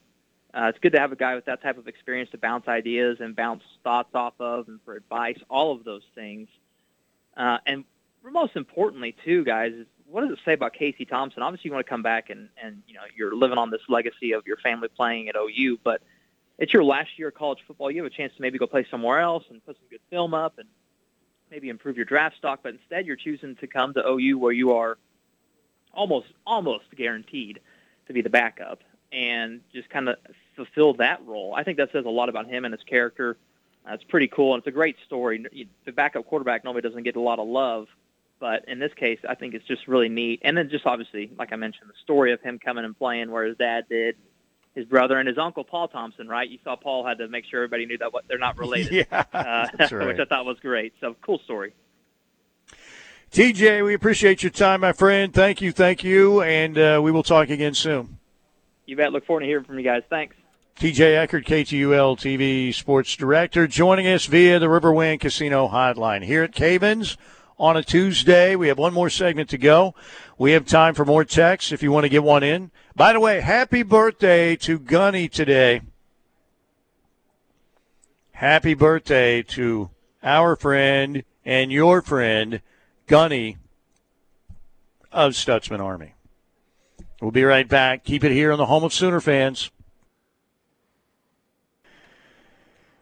uh, it's good to have a guy with that type of experience to bounce ideas and bounce thoughts off of and for advice all of those things uh, and most importantly too guys is what does it say about Casey Thompson? Obviously, you want to come back and and you know you're living on this legacy of your family playing at OU, but it's your last year of college football. You have a chance to maybe go play somewhere else and put some good film up and maybe improve your draft stock. But instead, you're choosing to come to OU where you are almost almost guaranteed to be the backup. And just kind of fulfill that role. I think that says a lot about him and his character. Uh, it's pretty cool, and it's a great story. The backup quarterback normally doesn't get a lot of love, but in this case, I think it's just really neat. And then just obviously, like I mentioned, the story of him coming and playing where his dad did, his brother and his uncle Paul Thompson, right? You saw Paul had to make sure everybody knew that what they're not related, yeah, uh, right. which I thought was great. So cool story. TJ, we appreciate your time, my friend. Thank you, thank you, and uh, we will talk again soon. You bet. Look forward to hearing from you guys. Thanks. TJ Eckert, KTUL TV Sports Director, joining us via the Riverwind Casino Hotline here at Cavins on a Tuesday. We have one more segment to go. We have time for more texts if you want to get one in. By the way, happy birthday to Gunny today. Happy birthday to our friend and your friend, Gunny of Stutzman Army. We'll be right back. Keep it here on the home of Sooner fans.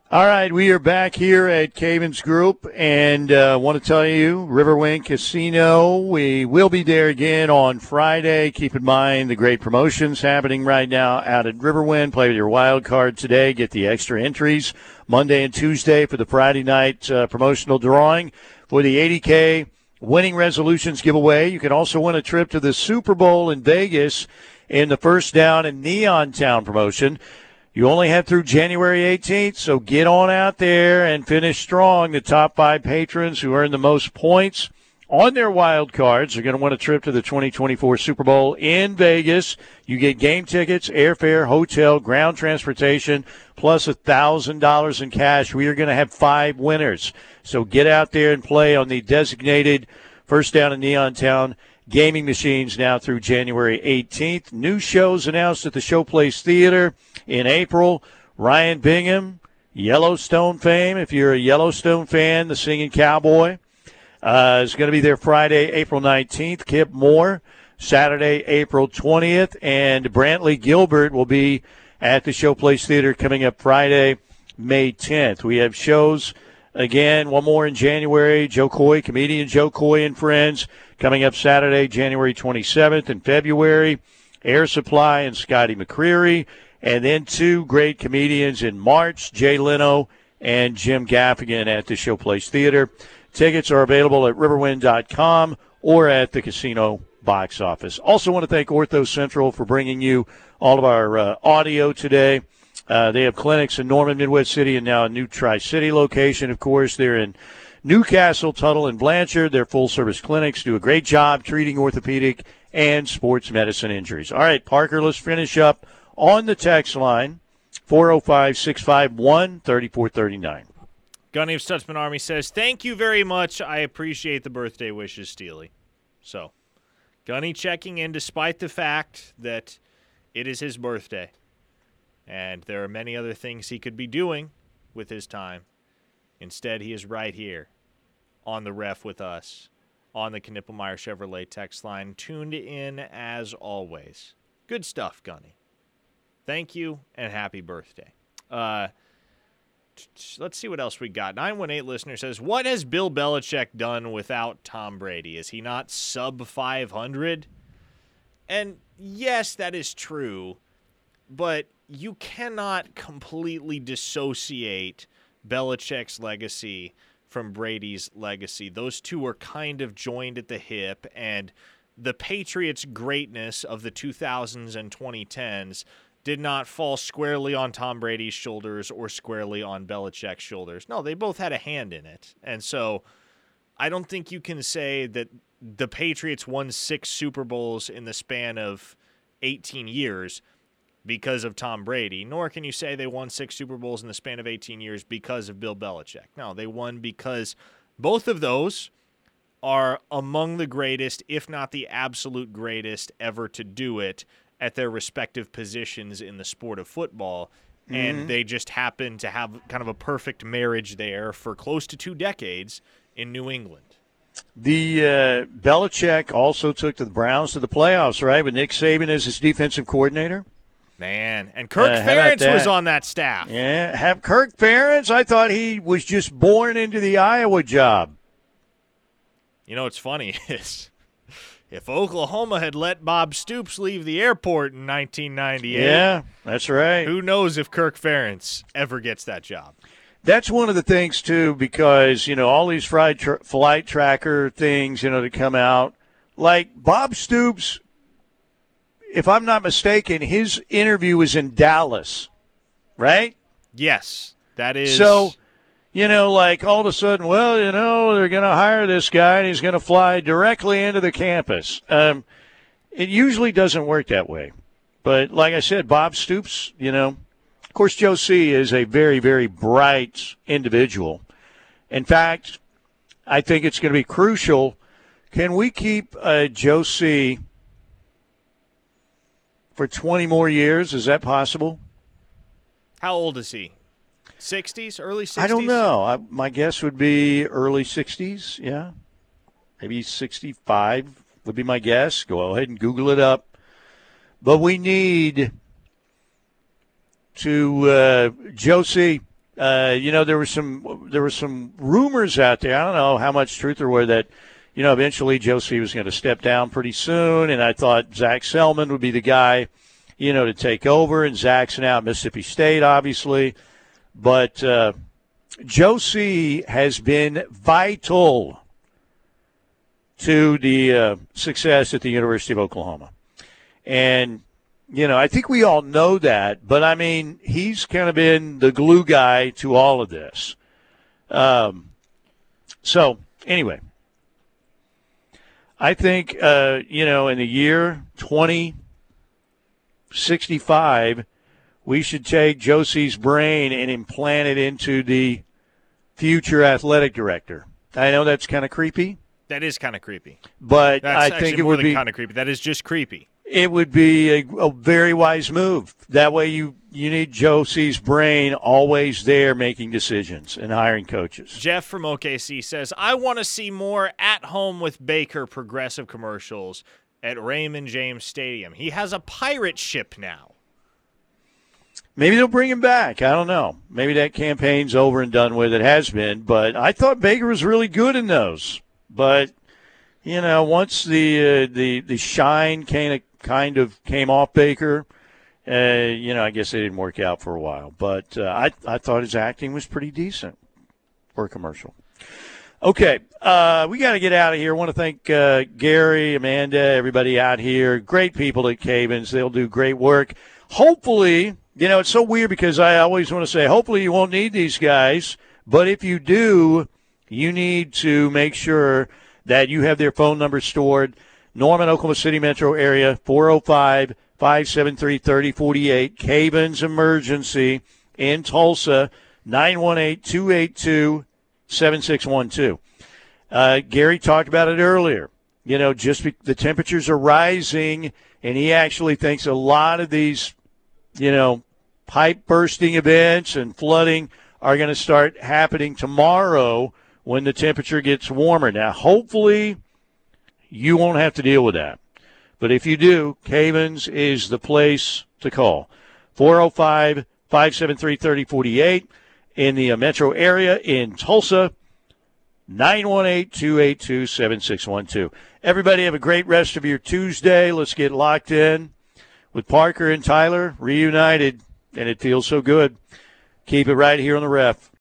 All right, we are back here at Cavins Group, and uh, want to tell you, Riverwind Casino, we will be there again on Friday. Keep in mind the great promotions happening right now out at Riverwind. Play with your wild card today. Get the extra entries Monday and Tuesday for the Friday night uh, promotional drawing for the 80K winning resolutions giveaway. You can also win a trip to the Super Bowl in Vegas in the first down and Neon Town promotion. You only have through January 18th, so get on out there and finish strong. The top five patrons who earn the most points on their wild cards they're going to win a trip to the 2024 Super Bowl in Vegas. You get game tickets, airfare, hotel, ground transportation, plus $1,000 in cash. We are going to have five winners. So get out there and play on the designated first down in Neon Town gaming machines now through January 18th. New shows announced at the Showplace Theater in April. Ryan Bingham, Yellowstone fame. If you're a Yellowstone fan, the singing cowboy uh, is going to be there Friday, April 19th. Kip Moore, Saturday, April 20th. And Brantley Gilbert will be at the Showplace Theater coming up Friday, May 10th. We have shows again, one more in January. Jo Koy, comedian Jo Koy and friends coming up Saturday, January 27th. In February, Air Supply and Scotty McCreery. And then two great comedians in March, Jay Leno and Jim Gaffigan at the Showplace Theater. Tickets are available at riverwind.com or at the casino box office. Also, want to thank Ortho Central for bringing you all of our uh, audio today. Uh, they have clinics in Norman, Midwest City, and now a new Tri City location. Of course, they're in Newcastle, Tuttle, and Blanchard. Their full service clinics do a great job treating orthopedic and sports medicine injuries. All right, Parker, let's finish up on the text line 405 651 3439. Gunny of Stutzman Army says, Thank you very much. I appreciate the birthday wishes, Steely. So, Gunny checking in despite the fact that it is his birthday. And there are many other things he could be doing with his time. Instead, he is right here on the ref with us on the Knippelmeyer Chevrolet text line, tuned in as always. Good stuff, Gunny. Thank you and happy birthday. Uh, let's see what else we got. 918 listener says, What has Bill Belichick done without Tom Brady? Is he not sub 500? And yes, that is true, but you cannot completely dissociate Belichick's legacy from Brady's legacy. Those two are kind of joined at the hip, and the Patriots' greatness of the 2000s and 2010s did not fall squarely on Tom Brady's shoulders or squarely on Belichick's shoulders. No, they both had a hand in it. And so I don't think you can say that the Patriots won six Super Bowls in the span of 18 years because of Tom Brady, nor can you say they won six Super Bowls in the span of 18 years because of Bill Belichick. No, they won because both of those are among the greatest, if not the absolute greatest, ever to do it at their respective positions in the sport of football. Mm-hmm. And they just happen to have kind of a perfect marriage there for close to two decades in New England. The uh, Belichick also took the Browns to the playoffs, right? With Nick Saban as his defensive coordinator. Man, and Kirk uh, Ferentz was on that staff. Yeah, have Kirk Ferentz. I thought he was just born into the Iowa job. You know what's funny is if Oklahoma had let Bob Stoops leave the airport in 1998, Yeah, that's right. who knows if Kirk Ferentz ever gets that job? That's one of the things too, because you know all these fried tr- flight tracker things, you know, that come out. Like Bob Stoops, if I'm not mistaken, his interview was in Dallas, right? Yes, that is. So, you know, like all of a sudden, well, you know, they're going to hire this guy and he's going to fly directly into the campus. Um, it usually doesn't work that way. But like I said, Bob Stoops, you know, of course, Joe C is a very, very bright individual. In fact, I think it's going to be crucial. Can we keep uh, Joe C for 20 more years? Is that possible? how old is he? 60s, early 60s? I don't know. I, my guess would be early 60s. Yeah. Maybe 65 would be my guess. Go ahead and Google it up. But we need to, uh, Joe C, uh, you know, there was some there were some rumors out there. I don't know how much truth there were that, you know, eventually Joe C was going to step down pretty soon, and I thought Zac Selmon would be the guy, you know, to take over. And Zac's now at Mississippi State, obviously. But uh, Joe C has been vital to the uh, success at the University of Oklahoma. And, you know, I think we all know that, but I mean, he's kind of been the glue guy to all of this. Um, so, anyway, I think, uh, you know, in the year 2065, we should take Joe C's brain and implant it into the future athletic director. I know that's kind of creepy, That is kind of creepy. but That's I think it would be kind of creepy. That is just creepy. it would be a, a very wise move. That way, you you need Joe C's brain always there making decisions and hiring coaches. Jeff from OKC says, I want to see more at home with Baker progressive commercials at Raymond James Stadium. He has a pirate ship now. Maybe they'll bring him back. I don't know. Maybe that campaign's over and done with. It has been, but I thought Baker was really good in those. But you know, once the uh, the the shine kind of kind of came off Baker, uh, you know, I guess it didn't work out for a while. But uh, I I thought his acting was pretty decent for a commercial. Okay, uh, we got to get out of here. I want to thank uh, Gary, Amanda, everybody out here. Great people at Cavins. They'll do great work. Hopefully, you know, it's so weird because I always want to say, hopefully, you won't need these guys. But if you do, you need to make sure that you have their phone number stored. Norman, Oklahoma City metro area, 405 573 3048. Cavins Emergency in Tulsa, 918 282 7612. Uh, Gary talked about it earlier. You know, just be, the temperatures are rising, and he actually thinks a lot of these, you know, pipe bursting events and flooding are going to start happening tomorrow when the temperature gets warmer. Now, hopefully, you won't have to deal with that. But if you do, Cavins is the place to call. 405 573 3048 in the uh, metro area in Tulsa. 918 282 7612. Everybody have a great rest of your Tuesday. Let's get locked in with Parker and Tyler reunited, and it feels so good. Keep it right here on the ref.